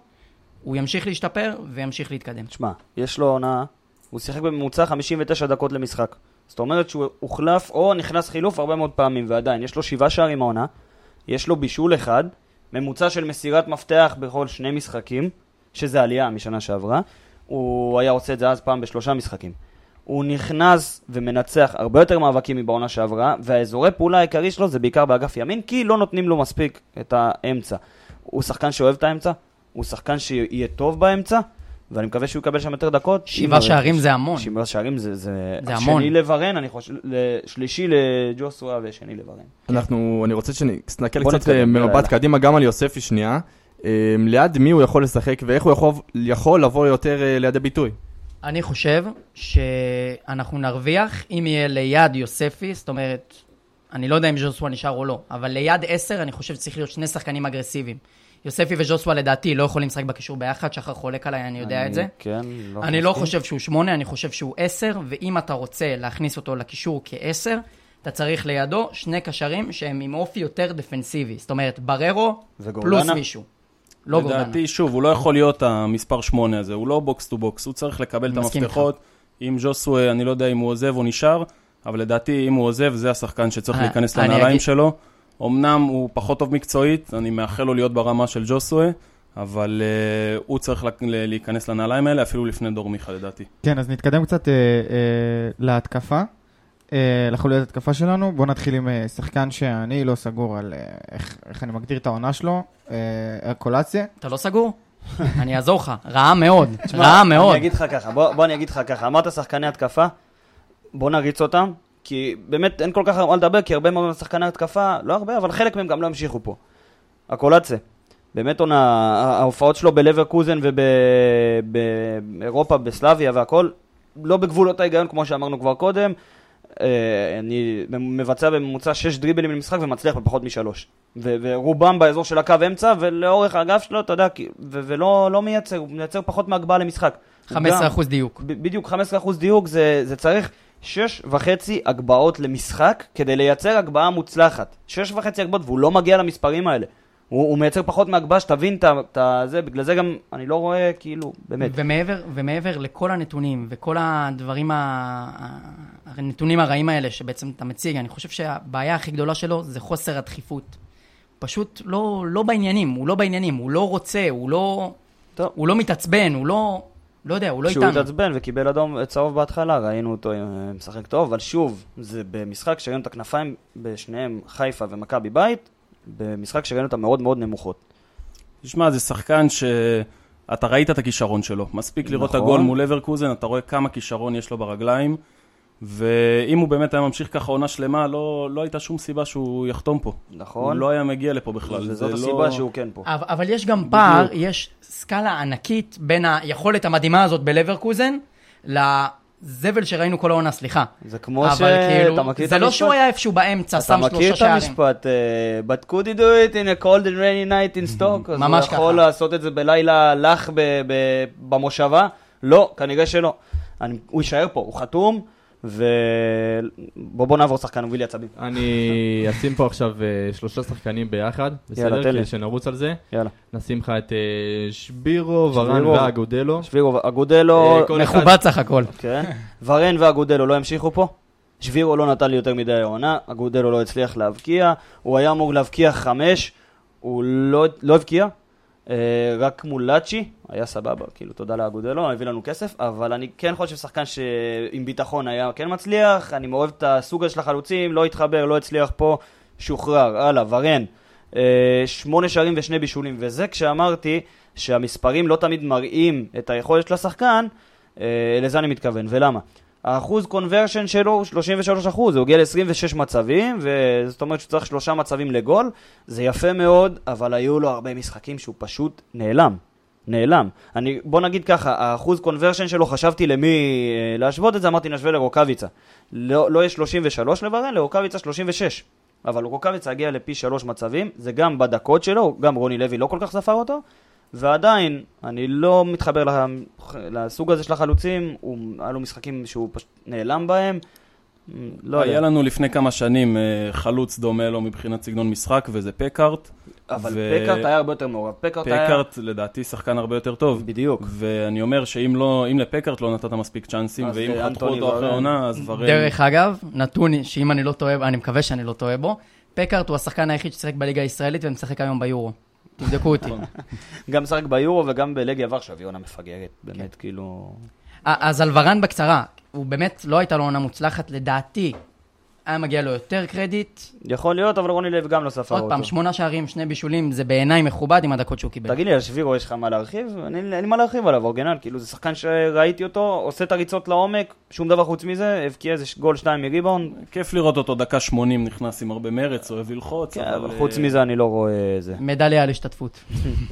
הוא ימשיך להשתפר וימשיך להתקדם. תשמע, יש לו עונה, הוא שיחק בממוצע 59 דקות למשחק. זאת אומרת שהוא הוחלף או נכנס חילוף הרבה מאוד פעמים, ועדיין, יש לו שבעה שערים העונה, יש לו בישול אחד, ממוצע של מסירת מפתח בכל שני משחקים, שזה עלייה משנה שעברה. הוא היה עושה את זה אז פעם בשלושה משחקים. הוא נכנס ומנצח הרבה יותר מאבקים מבעונה שעברה, והאזורי פעולה העיקרי שלו זה בעיקר באגף ימין, כי לא נותנים לו מספיק את האמצע. הוא שחקן שאוהב את האמצע, הוא שחקן שיהיה טוב באמצע, ואני מקווה שהוא יקבל שם יותר דקות. שבעה שערים זה המון. שבעה שערים זה, זה, זה המון. שני לברן, אני חושב, שלישי לג'וסווה ושני לברן. אנחנו, אני רוצה שנסתכל קצת נתקדם, אה. קדימה גם על יוספי שנייה. אה, ליד מי הוא יכול לשחק ואיך הוא יכול, יכול לבוא יותר אה, לידי ביטוי. אני חושב שאנחנו נרוויח אם יהיה ליד יוספי, זאת אומרת, אני לא יודע אם ז'וסווה נשאר או לא, אבל ליד עשר אני חושב שצריך להיות שני שחקנים אגרסיביים. יוספי וז'וסווה לדעתי לא יכולים לשחק בקישור ביחד, שחר חולק עליי, אני יודע אני- את זה. כן, לא אני לא מסכים. חושב שהוא שמונה, אני חושב שהוא עשר, ואם אתה רוצה להכניס אותו לקישור כעשר, אתה צריך לידו שני קשרים שהם עם אופי יותר דפנסיבי. זאת אומרת, בררו? פלוס מישהו. לא גורדנה. לדעתי, שוב, הוא לא יכול להיות המספר 8 הזה, הוא לא box to box, הוא צריך לקבל את המפתחות. אם ג'וסווה, אני לא יודע אם הוא עוזב או נשאר, אבל לדעתי, אם הוא עוזב, זה השחקן שצריך אה, להיכנס אני לנעליים אגיד- שלו. אמנם הוא פחות טוב מקצועית, אני מאחל לו להיות ברמה של ג'וסווה, אבל uh, הוא צריך לה- להיכנס לנעליים האלה, אפילו לפני דור מיכה, לדעתי. כן, אז נתקדם קצת אה, אה, להתקפה, אה, לחוליית התקפה שלנו. בואו נתחיל עם אה, שחקן שאני לא סגור על אה, איך, איך אני מגדיר את העונה שלו, אה, ארקולציה. אתה לא סגור? [laughs] אני אעזור לך. רעה מאוד, [laughs] רעה מאוד. אני אגיד לך ככה, בוא, בוא אני אגיד לך ככה, אמרת שחקני התקפה, בוא נריץ אותם, כי באמת אין כל כך מה לדבר, כי הרבה מאוד שחקני התקפה, לא הרבה, אבל חלק מהם גם לא המשיכו פה. הקולצה, באמת עונה, ההופעות שלו בלברקוזן ובאירופה, בסלאביה והכל, לא בגבולות ההיגיון כמו שאמרנו כבר קודם. אה, אני מבצע בממוצע 6 דריבלים למשחק ומצליח בפחות משלוש. ו- ורובם באזור של הקו אמצע, ולאורך האגף שלו, אתה יודע, ו- ולא לא מייצר, הוא מייצר פחות מהגבהה למשחק. 15% דיוק. ב- בדיוק 15% דיוק, זה, זה צריך שש וחצי הגבהות למשחק כדי לייצר הגבהה מוצלחת. שש וחצי הגבהות, והוא לא מגיע למספרים האלה. הוא, הוא מייצר פחות מהגבהה, שתבין את זה, בגלל זה גם אני לא רואה, כאילו, באמת. ומעבר, ומעבר לכל הנתונים וכל הדברים, ה... הנתונים הרעים האלה שבעצם אתה מציג, אני חושב שהבעיה הכי גדולה שלו זה חוסר הדחיפות. פשוט לא, לא בעניינים, הוא לא בעניינים, הוא לא רוצה, הוא לא, טוב. הוא לא מתעצבן, הוא לא, לא יודע, הוא לא כשהוא איתנו. התעצבן וקיבל אדום צהוב בהתחלה, ראינו אותו אה, משחק טוב, אבל שוב, זה במשחק שראינו את הכנפיים בשניהם חיפה ומכבי בית, במשחק שראינו אותם מאוד מאוד נמוכות. תשמע, זה שחקן שאתה ראית את הכישרון שלו. מספיק לראות את נכון. הגול מול אברקוזן, אתה רואה כמה כישרון יש לו ברגליים. ואם הוא באמת היה ממשיך ככה עונה שלמה, לא, לא הייתה שום סיבה שהוא יחתום פה. נכון? הוא לא היה מגיע לפה בכלל. וזאת זה הסיבה לא... שהוא כן פה. אבל, אבל יש גם פער, יש סקאלה ענקית בין היכולת המדהימה הזאת בלברקוזן לזבל שראינו כל העונה, סליחה. זה כמו אבל שאתה כאילו, מכיר את זה לא? שהוא היה איפשהו באמצע, אתה שם מכיר שלושה את שערים. המשפט, אה, but could he do it in a cold and rainy night in stock? אז ממש הוא יכול ככה. לעשות את זה בלילה לח במושבה? לא, כנראה שלא. אני- הוא יישאר פה, הוא חתום, ובוא בוא נעבור שחקן לי עצבים. אני אשים פה עכשיו אה, שלושה שחקנים ביחד, בסדר? כדי שנרוץ על זה. יאללה. נשים לך את אה, שבירו, ורן. ואגודלו. שבירו, אגודלו, אה, מכובד סך הכל. כן. [laughs] ורן ואגודלו לא המשיכו פה. שבירו לא נתן לי יותר מדי העונה, אגודלו לא הצליח להבקיע, הוא היה אמור להבקיע חמש, הוא לא, לא הבקיע, רק מול לאצ'י, היה סבבה, כאילו תודה לאגודלו, הביא לנו כסף, אבל אני כן חושב שחקן שעם ביטחון היה כן מצליח, אני מאוהב את הסוג הזה של החלוצים, לא התחבר, לא הצליח פה, שוחרר, הלאה, ורן, אה, שמונה שערים ושני בישולים, וזה כשאמרתי שהמספרים לא תמיד מראים את היכולת של השחקן, אה, לזה אני מתכוון, ולמה? האחוז קונברשן שלו הוא 33 אחוז, הוא הגיע ל-26 מצבים, וזאת אומרת שהוא צריך שלושה מצבים לגול, זה יפה מאוד, אבל היו לו הרבה משחקים שהוא פשוט נעלם. נעלם. אני, בוא נגיד ככה, האחוז קונברשן שלו, חשבתי למי אה, להשוות את זה, אמרתי נשווה לרוקאביצה. לא, לא יש 33 לברן, לרוקאביצה 36. אבל רוקאביצה הגיע לפי שלוש מצבים, זה גם בדקות שלו, גם רוני לוי לא כל כך ספר אותו, ועדיין, אני לא מתחבר לה, לסוג הזה של החלוצים, הוא, היה לו משחקים שהוא פשוט נעלם בהם, לא היה יודע. לנו לפני כמה שנים אה, חלוץ דומה לו מבחינת סגנון משחק, וזה פקארט. אבל ו- פקארט היה הרבה יותר מעורב. פקארט היה... פקארט לדעתי שחקן הרבה יותר טוב. בדיוק. ואני אומר שאם לא, לפקארט לא נתת מספיק צ'אנסים, ואם אה, חתכו אותו אחרי ורן. העונה, אז ורן... דרך אגב, נתון שאם אני לא טועה, אני מקווה שאני לא טועה בו, פקארט הוא השחקן היחיד ששיחק בליגה הישראלית ומשחק היום ביורו. תבדקו אותי. נכון. גם משחק ביורו וגם בלגיה ורשה, והיא עונה מפגרת. באמת, כאילו... אז על ורן בקצרה, הוא באמת לא הייתה לו עונה מוצלחת, לדעתי. היה מגיע לו יותר קרדיט. יכול להיות, אבל רוני לוי גם לא ספר עוד אותו. פעם, שמונה שערים, שני בישולים, זה בעיניי מכובד עם הדקות שהוא קיבל. תגיד לי, על שבירו יש לך מה להרחיב? אני- אין לי מה להרחיב עליו, אורגנל. כאילו, זה שחקן שראיתי אותו, עושה את הריצות לעומק, שום דבר חוץ מזה, הבקיע איזה גול שתיים מריבאונד. כיף לראות אותו דקה 80 נכנס עם הרבה מרץ, אוהב ללחוץ, כן, אבל... אה, חוץ מזה אני לא רואה זה. מדליה על השתתפות.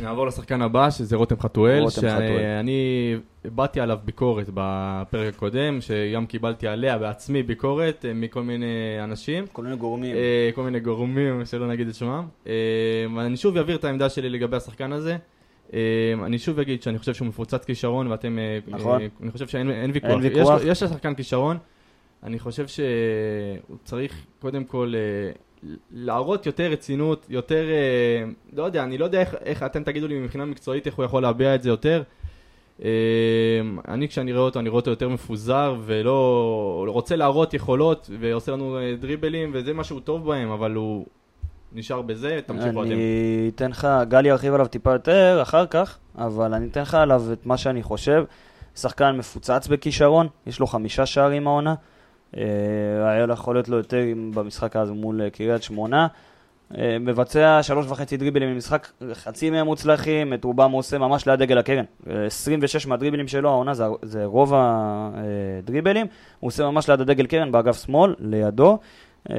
נעבור לשחקן הבא, שזה רותם חתואל, רותם חתואל. שאני באתי עליו ביקורת בפרק הקודם, שגם קיבלתי עליה בעצמי ביקורת אה, מכל מיני אנשים. כל מיני גורמים. אה, כל מיני גורמים, שלא נגיד את שמם. אה, אני שוב אעביר את העמדה שלי לגבי השחקן הזה. אני שוב אגיד שאני חושב שהוא מפוצץ כישרון, ואתם... נכון. אני חושב שאין אין ויכוח. אין ויכוח. יש, יש לשחקן כישרון. אני חושב שהוא צריך קודם כל להראות יותר רצינות, יותר... לא יודע, אני לא יודע איך, איך אתם תגידו לי מבחינה מקצועית איך הוא יכול להביע את זה יותר. אה, אני כשאני רואה אותו, אני רואה אותו יותר מפוזר ולא רוצה להראות יכולות ועושה לנו אה, דריבלים וזה מה שהוא טוב בהם, אבל הוא נשאר בזה, תמשיכו אתם. אני אתן לך, גל ירחיב עליו טיפה יותר אחר כך, אבל אני אתן לך עליו את מה שאני חושב. שחקן מפוצץ בכישרון, יש לו חמישה שערים העונה. אה, היה יכול להיות לו יותר במשחק הזה מול אה, קריית שמונה. מבצע שלוש וחצי דריבלים במשחק, חצי מהם מוצלחים, את רובם הוא עושה ממש ליד דגל הקרן. אה, 26 מהדריבלים שלו, העונה זה, זה רוב הדריבלים, הוא עושה ממש ליד הדגל קרן באגף שמאל, לידו. אה,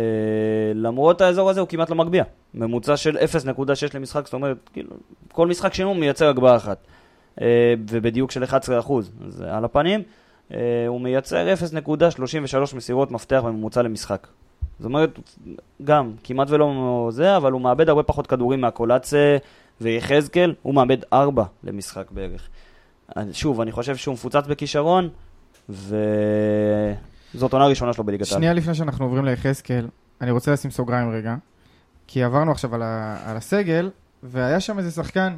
למרות האזור הזה הוא כמעט לא מגביה. ממוצע של 0.6 למשחק, זאת אומרת, כאילו, כל משחק שלנו מייצר הגבהה אחת. אה, ובדיוק של 11%, זה על הפנים. אה, הוא מייצר 0.33 מסירות מפתח בממוצע למשחק. זאת אומרת, גם, כמעט ולא זה, אבל הוא מאבד הרבה פחות כדורים מהקולצה ויחזקאל, הוא מאבד 4 למשחק בערך. שוב, אני חושב שהוא מפוצץ בכישרון, וזאת עונה ראשונה שלו בליגת העל. שנייה לפני שאנחנו עוברים ליחזקאל, אני רוצה לשים סוגריים רגע, כי עברנו עכשיו על, ה, על הסגל, והיה שם איזה שחקן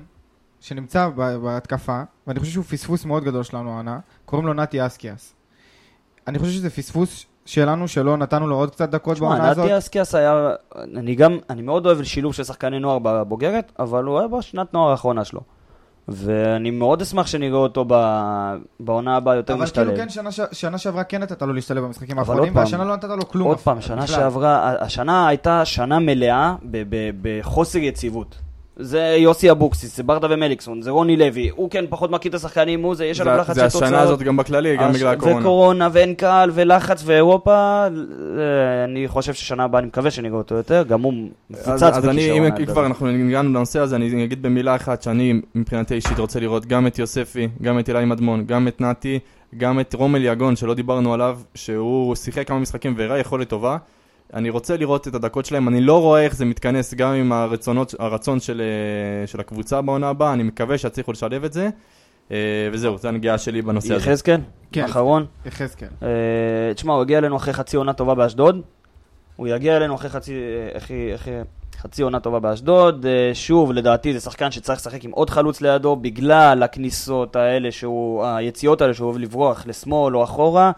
שנמצא בהתקפה, ואני חושב שהוא פספוס מאוד גדול שלנו העונה, קוראים לו נתי אסקיאס. אני חושב שזה פספוס שלנו, שלא נתנו לו עוד קצת דקות בעונה תשמע, הזאת. נתי אסקיאס היה, אני גם, אני מאוד אוהב שילוב של שחקני נוער בבוגרת, אבל הוא היה בשנת נוער האחרונה שלו. ואני מאוד אשמח שנראה אותו ב- בעונה הבאה יותר אבל משתלב. כאילו כן, שנה, ש... שנה שעברה כן נתת לו להשתלב במשחקים אבל האחרונים, והשנה לא נתת לו כלום. עוד פעם, שנה. שעברה, השנה הייתה שנה מלאה בחוסר יציבות. זה יוסי אבוקסיס, זה ברדה ומליקסון, זה רוני לוי, הוא כן פחות מכיר את השחקנים, הוא זה, יש עליו זה- לחץ זה של תוצאות. השנה הזאת גם בכללי, גם בגלל הקורונה. וקורונה ואין קהל ולחץ ואירופה, אה, אני חושב ששנה הבאה אני מקווה שנראה אותו יותר, גם הוא מפוצץ אז, אז אני, בכישרון. אם כבר. אנחנו הגענו לנושא הזה, אני אגיד במילה אחת שאני מבחינתי אישית רוצה לראות גם את יוספי, גם את אילי מדמון, גם את נתי, גם את רומל יגון, שלא דיברנו עליו, שהוא שיחק כמה משחקים והראה יכולת טובה. אני רוצה לראות את הדקות שלהם, אני לא רואה איך זה מתכנס גם עם הרצונות, הרצון של, אה, של הקבוצה בעונה הבאה, אני מקווה שיצליחו לשלב את זה. אה, וזהו, זו הנגיעה שלי בנושא הזה. יחזקאל, כן. אחרון. יחזקאל. אה, תשמע, הוא הגיע אלינו אחרי חצי עונה טובה באשדוד. הוא יגיע אלינו אחרי חצי, אחרי, אחרי חצי עונה טובה באשדוד. שוב, לדעתי זה שחקן שצריך לשחק עם עוד חלוץ לידו, בגלל הכניסות האלה, שהוא, היציאות האלה שהוא אוהב לברוח לשמאל או אחורה.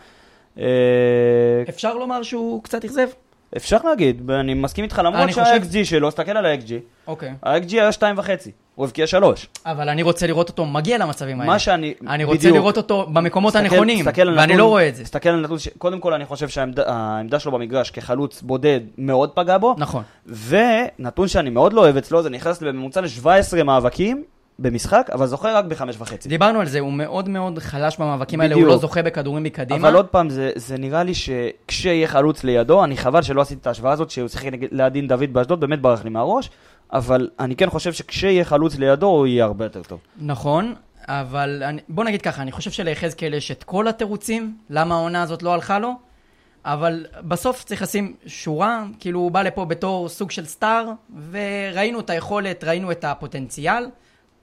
אפשר לומר שהוא קצת אכזב? אפשר להגיד, אני מסכים איתך, למרות שה-XG שלו, תסתכל על ה-XG, אוקיי. ה-XG היה שתיים וחצי, הוא הבקיע שלוש. אבל אני רוצה לראות אותו מגיע למצבים האלה. מה שאני, אני רוצה בדיוק. לראות אותו במקומות הנכונים, ואני לא רואה את זה. תסתכל על נתון, קודם כל אני חושב שהעמדה שלו במגרש כחלוץ בודד מאוד פגע בו, נכון. ונתון שאני מאוד לא אוהב אצלו, זה נכנס בממוצע ל-17 מאבקים במשחק, אבל זוכה רק בחמש וחצי. דיברנו על זה, הוא מאוד מאוד חלש במאבקים האלה, הוא בדיוק. לא זוכה בכדורים מקדימה. אבל עוד פעם, זה, זה נראה לי שכשיהיה חלוץ לידו, אני חבל שלא עשיתי את ההשוואה הזאת, שהוא שיחק ליד דין דוד באשדוד, באמת ברח לי מהראש, אבל אני כן חושב שכשיהיה חלוץ לידו, הוא יהיה הרבה יותר טוב. נכון, אבל אני, בוא נגיד ככה, אני חושב שליחזקאל יש את כל התירוצים, למה העונה הזאת לא הלכה לו, אבל בסוף צריך לשים שורה, כאילו הוא בא לפה בתור סוג של סטאר, וראינו את היכולת, ראינו את הפוטנציאל,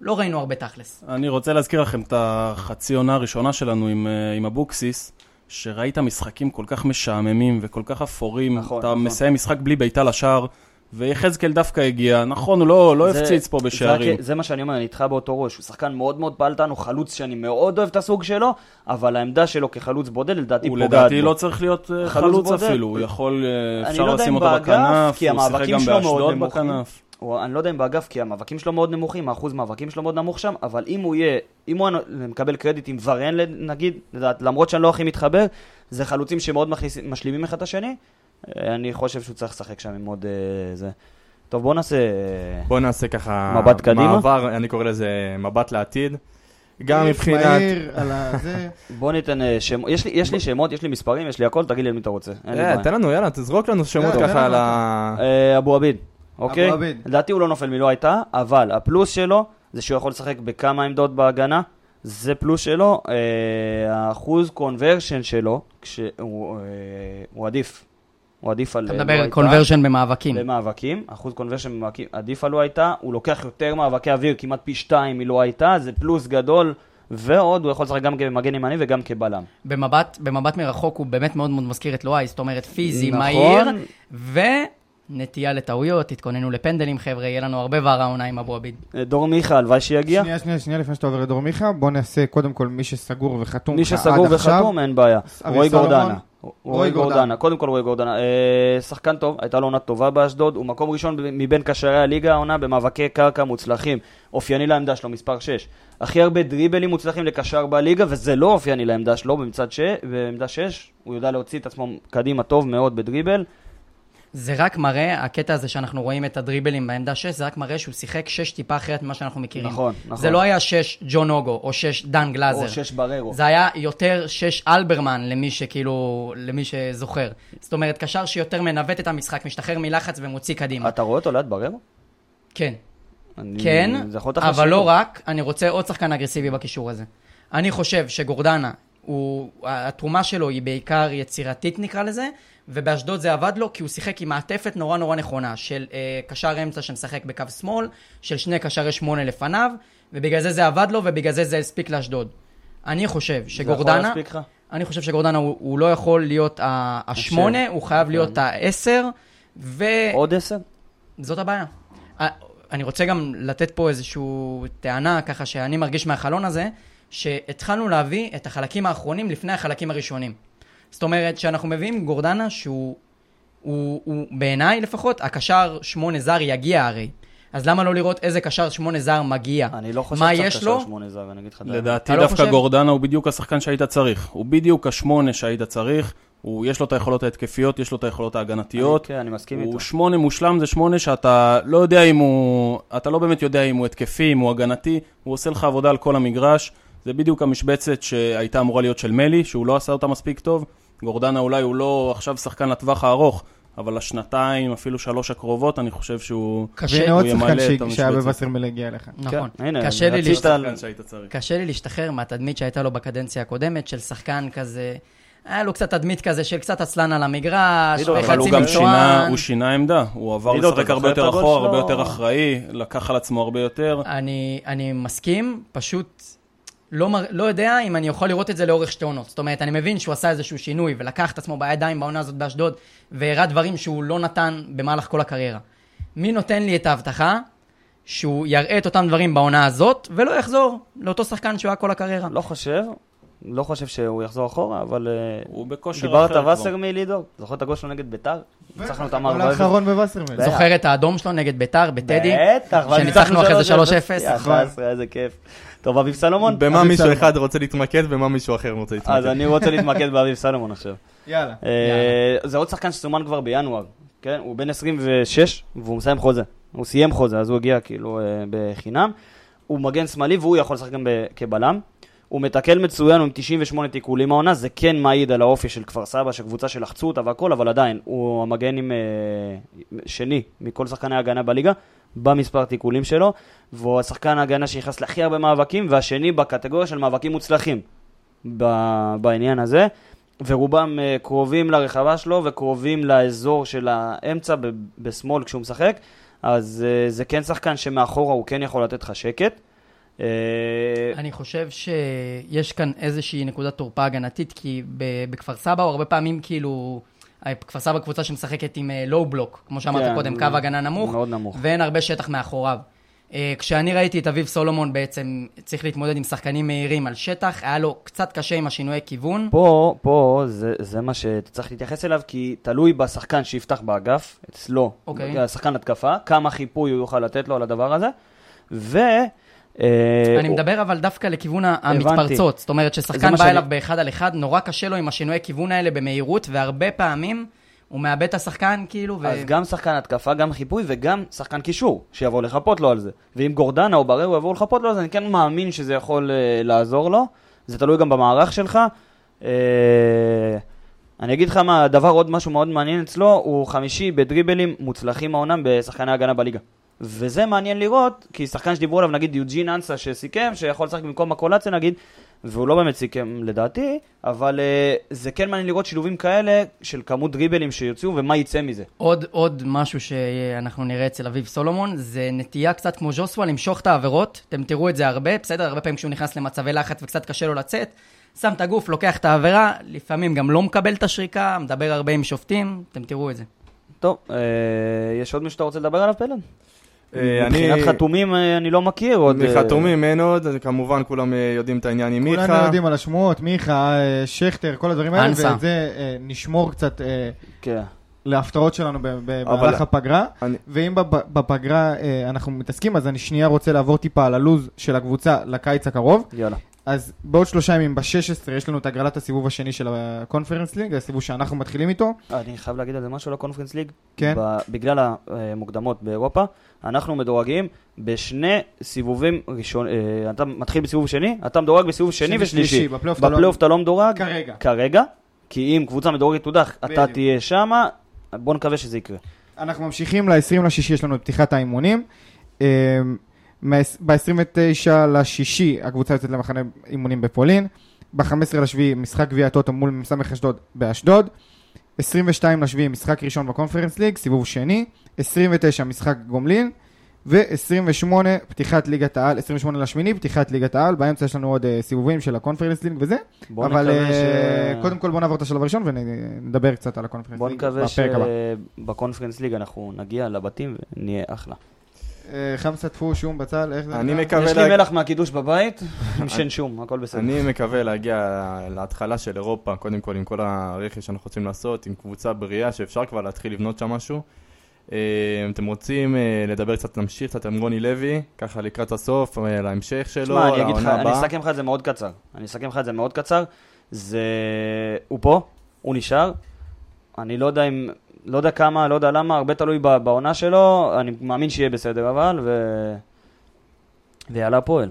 לא ראינו הרבה תכלס. אני רוצה להזכיר לכם את החצי עונה הראשונה שלנו עם, אה, עם אבוקסיס, שראית משחקים כל כך משעממים וכל כך אפורים. נכון, אתה נכון. מסיים משחק בלי בעיטה לשער, ויחזקאל דווקא הגיע. נכון, הוא לא, לא זה- הפציץ פה זה בשערים. רק- זה מה שאני אומר, אני איתך באותו ראש. הוא שחקן מאוד מאוד פעלתן, הוא חלוץ שאני מאוד אוהב את הסוג שלו, אבל העמדה שלו כחלוץ בודד לדעתי הוא פוגעת לדעתי בו. לא צריך להיות אה, חלוץ חלוץ בודד. אפילו, הוא יכול, אה, אפשר לא לשים אותו בכנף, הוא שיחק גם באשדוד. בכנף. הוא, אני לא יודע אם באגף, כי המאבקים שלו מאוד נמוכים, האחוז מאבקים שלו מאוד נמוך שם, אבל אם הוא יהיה, אם הוא מקבל קרדיט עם ורן, נגיד, לדעת, למרות שאני לא הכי מתחבר, זה חלוצים שמאוד מכניס, משלימים אחד את השני. אה, אני חושב שהוא צריך לשחק שם עם עוד אה, זה. טוב, בוא נעשה... אה, בוא נעשה ככה... מבט קדימה? מעבר, אני קורא לזה מבט לעתיד. גם ריף מבחינת... מהיר על הזה. [laughs] בוא ניתן אה, שמות, יש לי- יש לי שמות, יש לי מספרים, יש לי הכל, תגיד לי על מי אתה רוצה. אין לי אה, בעיה. תן לנו, יאללה, תזרוק לנו שמות תן ככה על ה... אה, אבו עביד, אוקיי? אבו עביד. לדעתי הוא לא נופל מלא הייתה, אבל הפלוס שלו זה שהוא יכול לשחק בכמה עמדות בהגנה, זה פלוס שלו, אה, האחוז conversion שלו, כשהוא אה, הוא עדיף, הוא עדיף על... אתה אה, מדבר לא על. conversion במאבקים. במאבקים, אחוז conversion במאבקים עדיף על לואי טאהא, הוא לוקח יותר מאבקי אוויר, כמעט פי שתיים מלואי טאהא, זה פלוס גדול, ועוד הוא יכול לשחק גם כמגן ימני וגם כבלם. במבט, במבט מרחוק הוא באמת מאוד מאוד מזכיר את לואי, זאת אומרת פיזי, נכון. מהיר, ונטייה לטעויות, תתכוננו לפנדלים חבר'ה, יהיה לנו הרבה וערה עונה עם אבו עביד. אה, דור מיכה, הלוואי שיגיע. שנייה, שנייה, שנייה לפני שאתה עובר לדור מיכה, בוא נעשה קודם כל מי שסגור וחתום מי שסגור. וחתום, אין בעיה. רועי? גורדנה. רועי גורדנה. קודם כל רועי גורדנה. אה, שחקן טוב, הייתה לו עונה טובה באשדוד, הוא מקום ראשון מבין קשרי הליגה העונה במאבקי קרקע מוצלחים. אופייני לעמדה שלו, מספר 6. הכי הרבה דריבלים מוצלחים לקשר בליגה, וזה לא אופייני לעמדה שלו, במצד ש... בעמדה 6. הוא יודע להוציא את עצמו קדימה טוב מאוד בדריבל. זה רק מראה, הקטע הזה שאנחנו רואים את הדריבלים בעמדה 6, זה רק מראה שהוא שיחק 6 טיפה אחרת ממה שאנחנו מכירים. נכון, נכון. זה לא היה 6 ג'ון אוגו, או 6 דן גלאזר. או 6 בררו. זה היה יותר 6 אלברמן למי שכאילו, למי שזוכר. זאת אומרת, קשר שיותר מנווט את המשחק, משתחרר מלחץ ומוציא קדימה. אתה רואה אותו ליד בררו? כן. אני- כן, אבל לא. רק, אני רוצה עוד שחקן אגרסיבי בקישור הזה. אני חושב שגורדנה, הוא, התרומה שלו היא בעיקר יצירתית נקרא לזה, ובאשדוד זה עבד לו כי הוא שיחק עם מעטפת נורא נורא נכונה, של אה, קשר אמצע שמשחק בקו שמאל, של שני קשרי שמונה לפניו, ובגלל זה זה עבד לו ובגלל זה זה הספיק לאשדוד. אני חושב שגורדנה? אני חושב שגורדנה הוא, הוא לא יכול להיות השמונה, הוא חייב להיות העשר, ו... עוד 10? זאת הבעיה. אה, אני רוצה גם לתת פה איזושהי טענה, ככה שאני מרגיש מהחלון הזה, שהתחלנו להביא את החלקים האחרונים לפני החלקים הראשונים. זאת אומרת, שאנחנו מביאים גורדנה שהוא, הוא, הוא, בעיניי לפחות, הקשר שמונה זר יגיע הרי. אז למה לא לראות איזה קשר שמונה זר מגיע? אני לא חושב מה שצריך יש קשר לו? שמונה זר, אני אגיד לך. לדעתי לא דווקא חושב? גורדנה הוא בדיוק השחקן שהיית צריך. הוא בדיוק השמונה שהיית צריך. הוא, יש לו את היכולות ההתקפיות, יש לו את היכולות ההגנתיות. כן, אני מסכים הוא איתו. שמונה מושלם, זה שמונה שאתה לא יודע אם הוא... אתה לא באמת יודע אם הוא התקפי, אם הוא הגנתי. הוא עושה לך עבודה על כל המגרש. זה בדיוק המשבצת שהייתה אמורה להיות של מלי, שהוא לא עשה אותה מספיק טוב. גורדנה אולי הוא לא עכשיו שחקן לטווח הארוך, אבל לשנתיים, אפילו שלוש הקרובות, אני חושב שהוא... קשה, והנה הוא עוד ימלא שחקן את ש- המשבצת. שהיה בווסרמיל הגיע אליך. נכון. כן, הנה, קשה לי רצית- להשת- שחקן שהיית צריך. קשה לי להשתחרר מהתדמית שהייתה לו בקדנציה הקודמת, של שחקן כזה, היה לו קצת תדמית כזה של קצת עצלן על המגרש, עידו, אבל הוא גם שינה. הוא שינה עמדה, הוא עבר לשחק הרבה יותר אחורה? הרבה יותר אחראי, לקח על עצמו הרבה יותר. אני, אני מסכים, פשוט לא, לא יודע אם אני יכול לראות את זה לאורך שתי עונות. זאת אומרת, אני מבין שהוא עשה איזשהו שינוי ולקח את עצמו בידיים בעונה הזאת באשדוד, והראה דברים שהוא לא נתן במהלך כל הקריירה. מי נותן לי את ההבטחה שהוא יראה את אותם דברים בעונה הזאת, ולא יחזור לאותו שחקן שהוא היה כל הקריירה? לא חושב, לא חושב שהוא יחזור אחורה, אבל... אה, הוא בכושר דיברת אחר כבר. וסרמיל, עידו? זוכר את הגול שלו נגד ביתר? ניצחנו אותם הגול ארבע האחרון בווסרמיל. בטח. זוכר את האדום שלו נגד ביתר, בטדי? בטח, שניצחנו אחרי זה 3-0. יא, 11, איזה כיף. טוב, אביב סלומון? במה מישהו. אחד רוצה להתמקד, במה מישהו אחר רוצה להתמקד. אז אני רוצה להתמקד באביב סלומון עכשיו. יאללה. אה, זה עוד שחקן שסומן כבר בינואר, כן? הוא בן 26 והוא מסיים חוזה. הוא סיים חוזה, אז הוא הגיע כאילו אה, בחינם. הוא מגן שמאלי והוא יכול לשחק גם כבלם. הוא מתקל מצוין, עם 98 תיקולים העונה, זה כן מעיד על האופי של כפר סבא, שקבוצה שלחצו אותה והכל, אבל עדיין, הוא המגן עם אה, שני מכל שחקני ההגנה בליגה, במספר תיקולים שלו, והוא השחקן ההגנה שנכנס להכי הרבה מאבקים, והשני בקטגוריה של מאבקים מוצלחים ב- בעניין הזה. ורובם אה, קרובים לרחבה שלו וקרובים לאזור של האמצע ב- בשמאל כשהוא משחק, אז אה, זה כן שחקן שמאחורה הוא כן יכול לתת לך שקט. אה, אני חושב שיש כאן איזושהי נקודת תורפה הגנתית, כי בכפר סבא הוא הרבה פעמים כאילו... כפר סבא קבוצה שמשחקת עם לואו בלוק, כמו שאמרת כן, קודם, קו הגנה נמוך, מאוד נמוך. ואין הרבה שטח מאחוריו. אה, כשאני ראיתי את אביב סולומון בעצם צריך להתמודד עם שחקנים מהירים על שטח, היה לו קצת קשה עם השינויי כיוון. פה, פה זה, זה מה שאתה צריך להתייחס אליו, כי תלוי בשחקן שיפתח באגף, אצלו, אוקיי. השחקן התקפה, כמה חיפוי הוא יוכל לתת לו על הדבר הזה, ו... אה, אני מדבר אבל דווקא לכיוון. המתפרצות. זאת אומרת ששחקן בא אליו באחד על אחד, נורא קשה לו עם השינויי כיוון האלה במהירות, והרבה פעמים הוא מאבד את השחקן, כאילו, ו... אז גם שחקן התקפה, גם חיפוי וגם שחקן קישור, שיבוא לחפות לו על זה. ואם גורדנה או בררו יבואו לחפות לו על זה, אני כן מאמין שזה יכול אה, לעזור לו. זה תלוי גם במערך שלך. אה, אני אגיד לך מה, הדבר, עוד משהו מאוד מעניין אצלו, הוא חמישי בדריבלים מוצלחים העונה בשחקני הגנה בליגה. וזה מעניין לראות, כי שחקן שדיברו עליו, נגיד יוג'ין אנסה שסיכם, שיכול לשחק במקום מקולציה נגיד, והוא לא באמת סיכם לדעתי, אבל uh, זה כן מעניין לראות שילובים כאלה של כמות דריבלים שיוצאו ומה יצא מזה. עוד, עוד משהו שאנחנו נראה אצל אביב סולומון, זה נטייה קצת כמו ז'וסווה למשוך את העבירות. אתם תראו את זה הרבה, בסדר? הרבה פעמים כשהוא נכנס למצבי לחץ וקצת קשה לו לצאת, שם את הגוף, לוקח את העבירה, לפעמים גם לא מקבל את השריקה, מדבר הרבה עם שופטים, אתם תראו את זה. טוב, uh, יש עוד מישהו שאתה רוצה לדבר עליו, פלד? אה, אני- מבחינת חתומים אה, אני לא מכיר עוד. אה, מחתומים אין עוד, כמובן כולם יודעים את העניין עם מיכה. כולנו יודעים על השמועות, מיכה, שכטר, כל הדברים האלה. ואת זה נשמור קצת כן. להפתעות שלנו במהלך הפגרה. ואם בפגרה אנחנו מתעסקים, אז אני שנייה רוצה לעבור טיפה על הלוז של הקבוצה לקיץ הקרוב. יאללה. אז בעוד שלושה ימים, ב-16, יש לנו את הגרלת הסיבוב השני של הקונפרנס ליג, הסיבוב שאנחנו מתחילים איתו. אני חייב להגיד על זה משהו לקונפרנס ליג. כן. בגלל המוקדמות באירופה, אנחנו מדורגים בשני סיבובים ראשון, אה, אתה מתחיל בסיבוב שני, אתה מדורג בסיבוב שני ושלישי. ושלישי, בפלייאוף אתה לא- בפלייאוף אתה לא מדורג כרגע. כרגע, כי אם קבוצה מדורגת תודח, אתה. תהיה שמה, בוא נקווה שזה יקרה. אנחנו ממשיכים ל-20 לשישי, יש לנו את פתיחת האימונים. ב-29 לשישי הקבוצה יוצאת למחנה אימונים בפולין. ב-15 לשביעי משחק גביע הטוטו מול מ"ס אשדוד באשדוד. 22 לשביעי משחק ראשון בקונפרנס ליג, סיבוב שני. 29 משחק גומלין. ו-28 פתיחת ליגת העל, 28 לשמיני פתיחת ליגת העל, באמצע יש לנו עוד אה, סיבובים של הקונפרנס ליג וזה, בוא אבל נקווה אה, ש... קודם כל בוא נעבור את השלב הראשון ונדבר קצת על הקונפרנס בוא ליג נקווה בפרק הבא. שבקונפרנס ליג אנחנו נגיע לבתים ונהיה אחלה. אה, חמסה טפו, שום בצל, איך זה? אני? מקווה יש לי מלח מהקידוש בבית, עם שן שום, הכל בסדר. אני מקווה להגיע להתחלה של אירופה, קודם כל עם כל הרכש שאנחנו רוצים לעשות, עם קבוצה בריאה שאפשר כבר להתחיל לבנות שם משהו. אה, אם אתם רוצים אה, לדבר קצת, נמשיך קצת עם רוני לוי, ככה לקראת הסוף, להמשך שלו, תשמע, אני אגיד לך, לעונה אני הבאה. אסכם לך את זה מאוד קצר. אני אסכם לך את זה מאוד קצר. זה... הוא פה, הוא נשאר. אני לא יודע אם... לא יודע כמה, לא יודע למה, הרבה תלוי ב- בעונה שלו. אני מאמין שיהיה בסדר אבל, ו... ויאללה הפועל.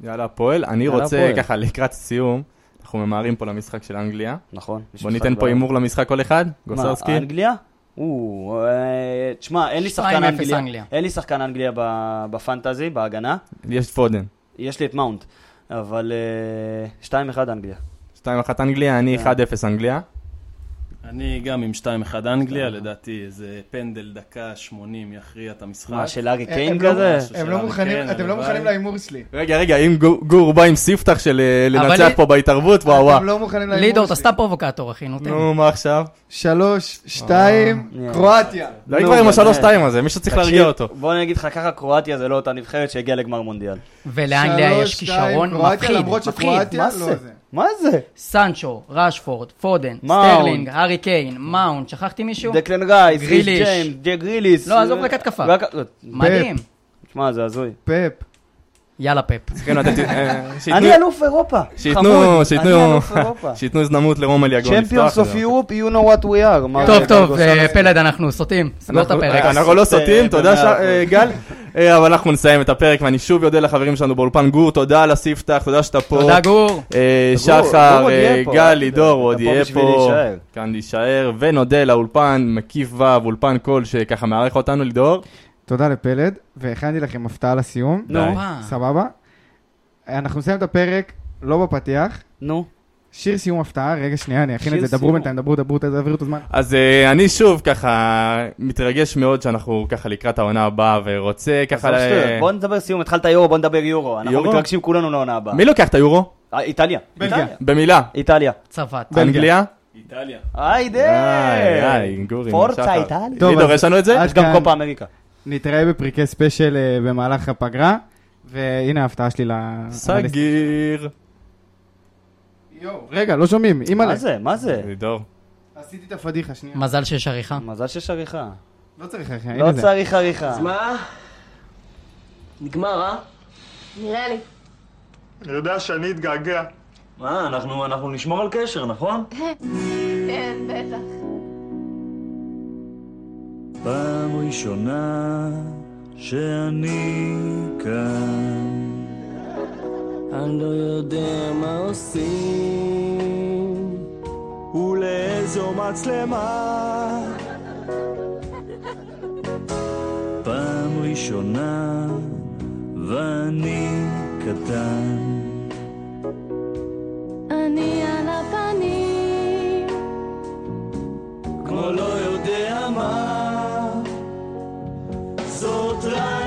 יאללה, הפועל. אני יאללה, רוצה הפועל. ככה לקראת סיום, אנחנו ממהרים פה למשחק של אנגליה. נכון. בוא ניתן פה הימור למשחק כל אחד, מה, גוסרסקי. אנגליה? או, אה, תשמע, אין לי 2-0 שחקן אנגליה. אנגליה. אין לי שחקן אנגליה בפנטזי, בהגנה. יש פודן. יש לי את מאונט. אבל אה, 2-1 אנגליה. 2-1 אנגליה, אני כן. 1-0 אנגליה. אני גם עם 2-1 אנגליה, לדעתי איזה פנדל דקה 80 יכריע את המשחק. מה, של הארי הם קיין לא- כזה? הם לא הארי מוכנים, אתם לא. מוכנים להימור שלי. רגע, רגע, אם גור- בא עם ספתח של אה, לנצח פה בהתערבות, וואו וואו. אתם לא מוכנים להימור שלי. לידור, אתה סתם פרובוקטור, אחי, נו תן. נו, מה עכשיו? שלוש, שתיים, אה. קרואטיה. די נו, כבר עם באמת. השלוש-שתיים הזה, מישהו צריך להרגיע אותו. בוא אני אגיד לך ככה, קרואטיה זה לא אותה נבחרת שהגיעה לגמר מונדיאל. ולאנגליה יש כישרון מפחיד, מפחיד. מה לא זה? מה זה? סנצ'ו, ראשפורד, פודן. סטרלינג, הארי קיין, מאונט, שכחתי מישהו? דקלן רייס, גריליש. ג'יימס, ג'ק גריליש. לא, עזוב רק התקפה. מדהים. שמע, זה הזוי. פפ. יאללה פפ. צריכים לתת... אה, אני אלוף אירופה. שייתנו, שייתנו. שייתנו הזדמנות לרומל יגון לפתוח. Champions of. Europe, you know what we are. טוב, טוב, אה? פלד, אנחנו סוטים. סגור את אנחנו- הפרק. אנחנו לא סוטים, אה, תודה ש- במאה אה, גל. אבל אנחנו נסיים את הפרק, ואני שוב אודה לחברים שלנו באולפן גור, תודה על הספתח, תודה שאתה פה. תודה גור. שחר, גור עוד יהיה פה, גל, לידור, הוא עוד יהיה פה. כאן להישאר, ונודה לאולפן, מקיף ו', אולפן קול, שככה מארח אותנו, לידור. תודה לפלד, והכנתי לכם הפתעה לסיום. הופה. סבבה? אנחנו נסיים את הפרק, לא בפתיח. נו. שיר סיום הפתעה, רגע שנייה, אני אכין את זה, דברו. בינתיים, דברו, דברו, תעבירו את הזמן. אז אה, אני שוב ככה מתרגש מאוד שאנחנו ככה לקראת העונה הבאה, ורוצה ככה... ל- שטויות, בוא נדבר סיום, התחלת יורו, בוא נדבר יורו. אנחנו יורו? מתרגשים כולנו לעונה הבאה. מי לוקח את היורו? אה, איטליה. בלגיה. איטליה. במילה. איטליה. צרפת. אנגליה? איטליה. היידה! איי, גורי, פורצה. איטליה. אז- יש לנו את זה? יש גם. קופה אמריקה. נתראה בפרקי ספיישל אה, במהלך הפגרה, והנה ההפתעה שלי ל... סגיר. יואו, רגע, לא שומעים, אימא'לה. מה זה? מה זה? לידור. עשיתי את הפדיחה, שנייה. מזל שיש עריכה. מזל שיש עריכה. לא צריך עריכה, לא הנה זה. צריך עריכה. מה? נגמר, אה? נראה לי. אני יודע שאני אתגעגע. מה, אנחנו, אנחנו נשמור על קשר, נכון? [laughs] כן, בטח. פעם ראשונה שאני כאן. אני לא יודע מה עושים. ולאיזו מצלמה? פעם ראשונה ואני קטן. אני על הפנים. כמו לא זאת